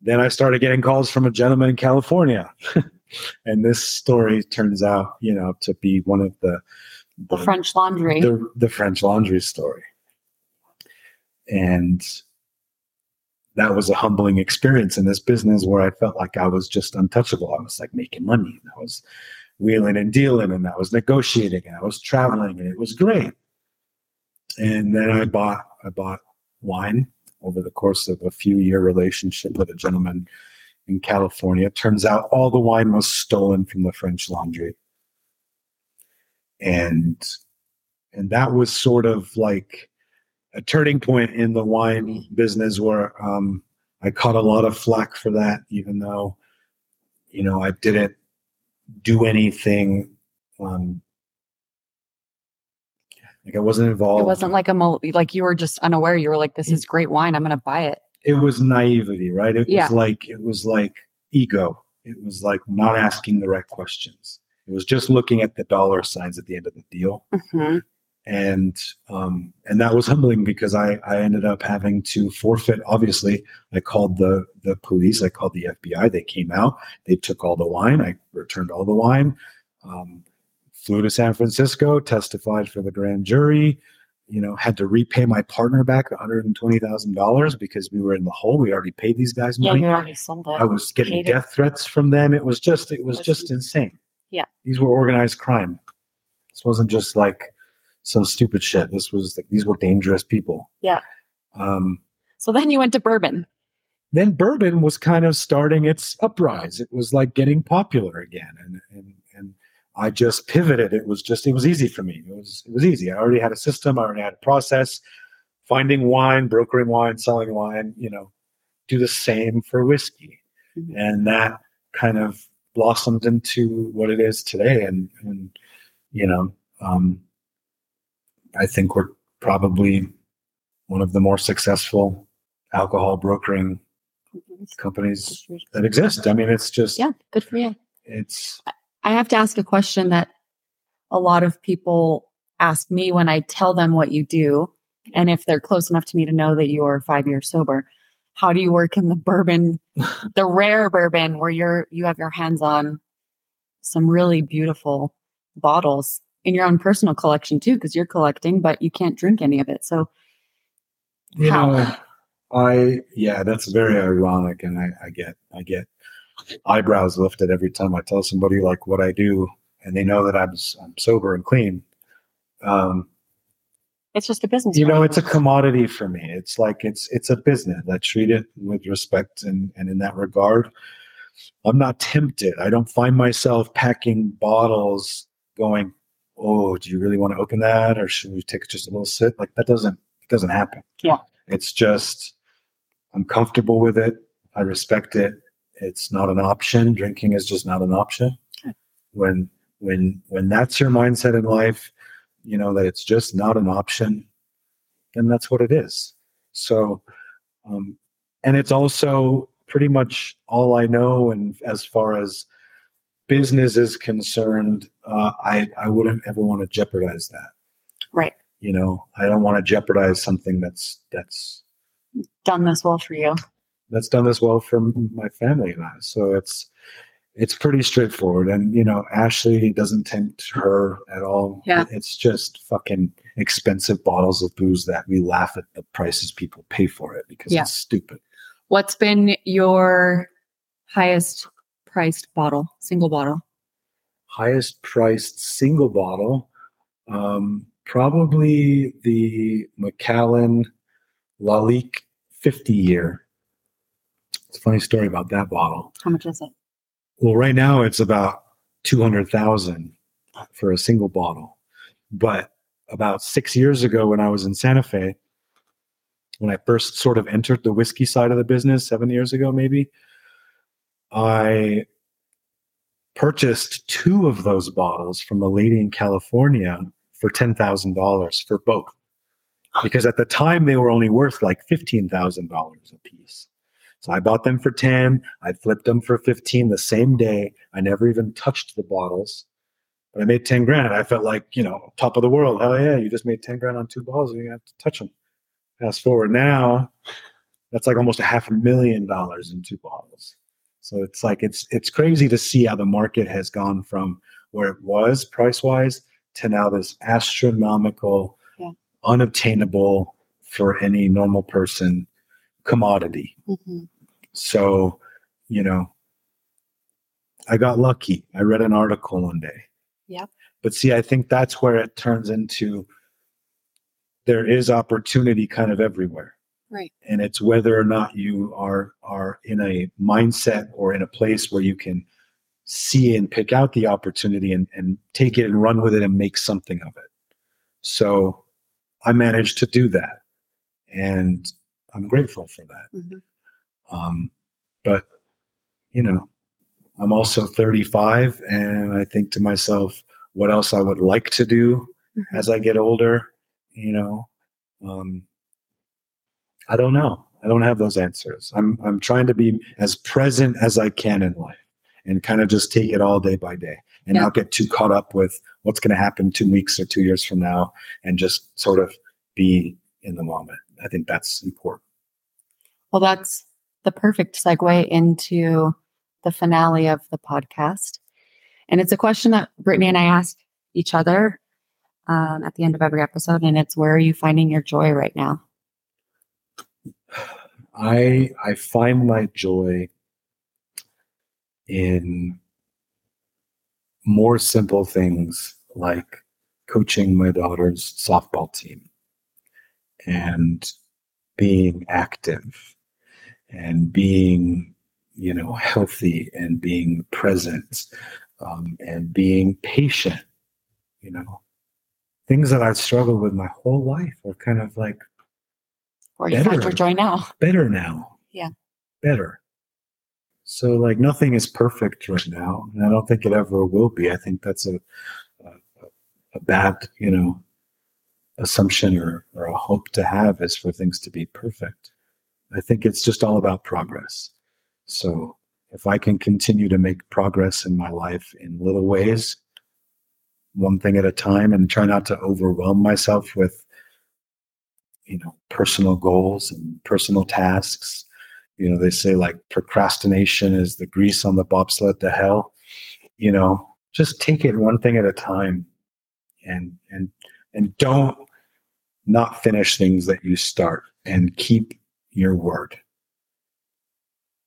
[SPEAKER 1] Then I started getting calls from a gentleman in California, and this story turns out, you know, to be one of the
[SPEAKER 3] The French Laundry.
[SPEAKER 1] the, the French Laundry story, and that was a humbling experience in this business where I felt like I was just untouchable. I was like making money, and I was wheeling and dealing, and I was negotiating, and I was traveling, and it was great. And then I bought I bought wine over the course of a few year relationship with a gentleman in California. Turns out all the wine was stolen from the French Laundry, and and that was sort of like a turning point in the wine business where um, I caught a lot of flack for that, even though you know I didn't do anything. Um, like I wasn't involved.
[SPEAKER 3] it wasn't like a mo- like you were just unaware. You were like, "This is great wine. I'm going to buy it."
[SPEAKER 1] it was naivety, right? It
[SPEAKER 3] Yeah.
[SPEAKER 1] was like it was like ego. It was like not asking the right questions. It was just looking at the dollar signs at the end of the deal,
[SPEAKER 3] Mhm.
[SPEAKER 1] and um, and that was humbling because I I ended up having to forfeit. Obviously, I called the the police. I called the FBI. They came out. They took all the wine. I returned all the wine. Um, flew to San Francisco, testified for the grand jury. You know, had to repay my partner back one hundred and twenty thousand dollars because we were in the hole. We already paid these guys
[SPEAKER 3] Yeah,
[SPEAKER 1] money.
[SPEAKER 3] you already sold.
[SPEAKER 1] I was getting
[SPEAKER 3] it.
[SPEAKER 1] death threats from them. It was just, it Was- just insane.
[SPEAKER 3] Yeah.
[SPEAKER 1] These were organized crime. This wasn't just like some stupid shit. This was like, these were dangerous people.
[SPEAKER 3] Yeah.
[SPEAKER 1] Um,
[SPEAKER 3] So then you went to bourbon.
[SPEAKER 1] then bourbon was kind of starting its uprise. It was like getting popular again. And, and, and I just pivoted. It was just, it was easy for me. It was, it was easy. I already had a system. I already had a process, finding wine, brokering wine, selling wine, you know, do the same for whiskey.
[SPEAKER 3] Mhm.
[SPEAKER 1] And that kind of blossomed into what it is today. And, and, you know, um, I think we're probably one of the more successful alcohol brokering companies that exist. I mean, it's just,
[SPEAKER 3] Yeah, good for you.
[SPEAKER 1] it's,
[SPEAKER 3] I have to ask a question that a lot of people ask me when I tell them what you do. And if they're close enough to me to know that you're five years sober, how do you work in the bourbon, the rare bourbon where you're you have your hands on some really beautiful bottles in your own personal collection too, because you're collecting, but you can't drink any of it. So
[SPEAKER 1] you
[SPEAKER 3] How?
[SPEAKER 1] know, I, yeah, that's very ironic. And I, I get, I get eyebrows lifted every time I tell somebody like what I do and they know that I'm, I'm sober and clean. Um,
[SPEAKER 3] it's just a business.
[SPEAKER 1] you know it's a commodity for me. It's like it's it's a business. I treat it with respect and and in that regard. I'm not tempted. I don't find myself packing bottles going oh do you really want to open that? Or should we take just a little sip? Like that doesn't it doesn't happen.
[SPEAKER 3] Yeah.
[SPEAKER 1] it's just i'm comfortable with it. I respect it. It's not an option. Drinking is just not an option. When when when that's your mindset in life you know that it's just not an option then that's what it is so um and it's also pretty much all i know and as far as business is concerned uh, i i wouldn't ever want to jeopardize that
[SPEAKER 3] Right.
[SPEAKER 1] you know i don't want to jeopardize something that's that's
[SPEAKER 3] Done this well for you.
[SPEAKER 1] that's done this well for my family and i so it's it's pretty straightforward and you know ashley doesn't tempt her at all
[SPEAKER 3] Yeah.
[SPEAKER 1] it's just fucking expensive bottles of booze that we laugh at the prices people pay for it because
[SPEAKER 3] Yeah.
[SPEAKER 1] it's stupid
[SPEAKER 3] What's been your highest priced bottle, single bottle?
[SPEAKER 1] highest priced single bottle um probably the macallan lalique 50 year it's a funny story about that bottle
[SPEAKER 3] How much is it?
[SPEAKER 1] Well, right now it's about 200,000 for a single bottle. But about six years ago, when I was in Santa Fe, when I first sort of entered the whiskey side of the business, seven years ago, maybe, I purchased two of those bottles from a lady in California for $10,000 for both. Because at the time they were only worth like $15,000 a piece. So I bought them for 10. I flipped them for 15 the same day. I never even touched the bottles. But I made 10 grand. I felt like, you know, top of the world. Hell yeah, you just made 10 grand on two bottles and you have to touch them. Fast forward now, that's like almost a half a million dollars in two bottles. So it's like it's it's crazy to see how the market has gone from where it was price wise to now this astronomical,
[SPEAKER 3] Yeah.
[SPEAKER 1] unobtainable for any normal person commodity.
[SPEAKER 3] Mhm.
[SPEAKER 1] So, you know, I got lucky. I read an article one day.
[SPEAKER 3] Yep.
[SPEAKER 1] But see, I think that's where it turns into there is opportunity kind of everywhere.
[SPEAKER 3] Right.
[SPEAKER 1] And it's whether or not you are are in a mindset or in a place where you can see and pick out the opportunity and, and take it and run with it and make something of it. So I managed to do that. And I'm grateful for that.
[SPEAKER 3] Mhm.
[SPEAKER 1] Um, but you know, I'm also 35, and I think to myself, what else I would like to do
[SPEAKER 3] Mhm.
[SPEAKER 1] as I get older. You know, um, I don't know. I don't have those answers. I'm I'm trying to be as present as I can in life, and kind of just take it all day by day, and
[SPEAKER 3] Yeah.
[SPEAKER 1] not get too caught up with what's going to happen two weeks or two years from now, and just sort of be in the moment. I think that's important.
[SPEAKER 3] Well, that's the perfect segue into the finale of the podcast. And it's a question that Brittany and I ask each other um, at the end of every episode. And it's where are you finding your joy right now?
[SPEAKER 1] I I find my joy in more simple things like coaching my daughter's softball team and being active and being you know healthy and being present um, and being patient you know things that i've struggled with my whole life are kind of like
[SPEAKER 3] find
[SPEAKER 1] Better.
[SPEAKER 3] joy now?
[SPEAKER 1] better now.
[SPEAKER 3] Yeah.
[SPEAKER 1] Better. So like nothing is perfect right now, and I don't think it ever will be. I think that's a a, a bad, you know, assumption or, or a hope to have is for things to be perfect. I think it's just all about progress. So if I can continue to make progress in my life in little ways, one thing at a time, and try not to overwhelm myself with you know personal goals and personal tasks you know they say like procrastination is the grease on the bobsled to hell you know just take it one thing at a time and and and don't not finish things that you start and keep your word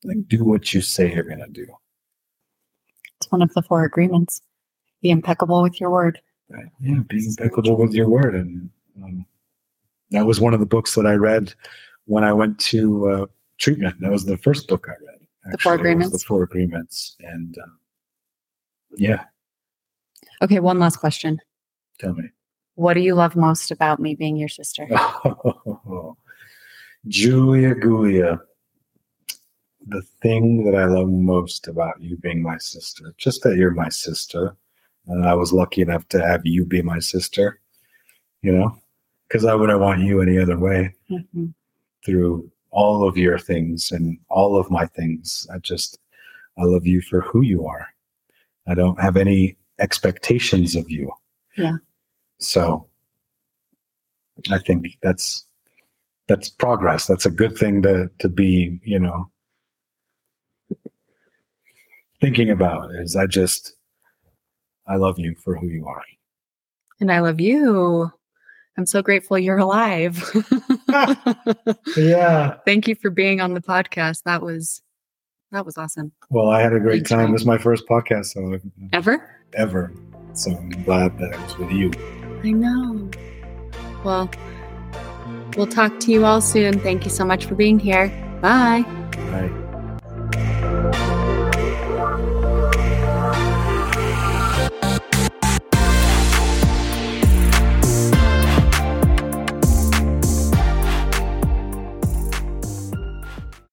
[SPEAKER 1] like do what you say you're going to do
[SPEAKER 3] It's one of the four agreements. Be impeccable with your word.
[SPEAKER 1] Right. Yeah, be impeccable with your word, and um, that was one of the books that I read when I went to uh, treatment. That was the first book I read.
[SPEAKER 3] The Four Agreements?
[SPEAKER 1] The Four Agreements, and um, yeah,
[SPEAKER 3] Okay, one last question.
[SPEAKER 1] tell me,
[SPEAKER 3] What do you love most about me being your sister?
[SPEAKER 1] Julia Gulia. The thing that I love most about you being my sister, just that you're my sister, and I was lucky enough to have you be my sister. You know, because I wouldn't want you any other way.
[SPEAKER 3] Mhm.
[SPEAKER 1] through all of your things and all of my things. I just, I love you for who you are. I don't have any expectations of you.
[SPEAKER 3] Yeah.
[SPEAKER 1] So I think that's, that's progress. That's a good thing to, to be, you know, thinking about is I just, I love you for who you are.
[SPEAKER 3] And I love you. I'm so grateful you're alive.
[SPEAKER 1] Yeah.
[SPEAKER 3] Thank you for being on the podcast. That was that was awesome.
[SPEAKER 1] Well, I had a great
[SPEAKER 3] Thanks,
[SPEAKER 1] time.
[SPEAKER 3] Frank.
[SPEAKER 1] This is my first podcast, so
[SPEAKER 3] Ever?
[SPEAKER 1] ever. So I'm glad that it was with you.
[SPEAKER 3] I know. Well, we'll talk to you all soon. Thank you so much for being here. Bye.
[SPEAKER 1] Right.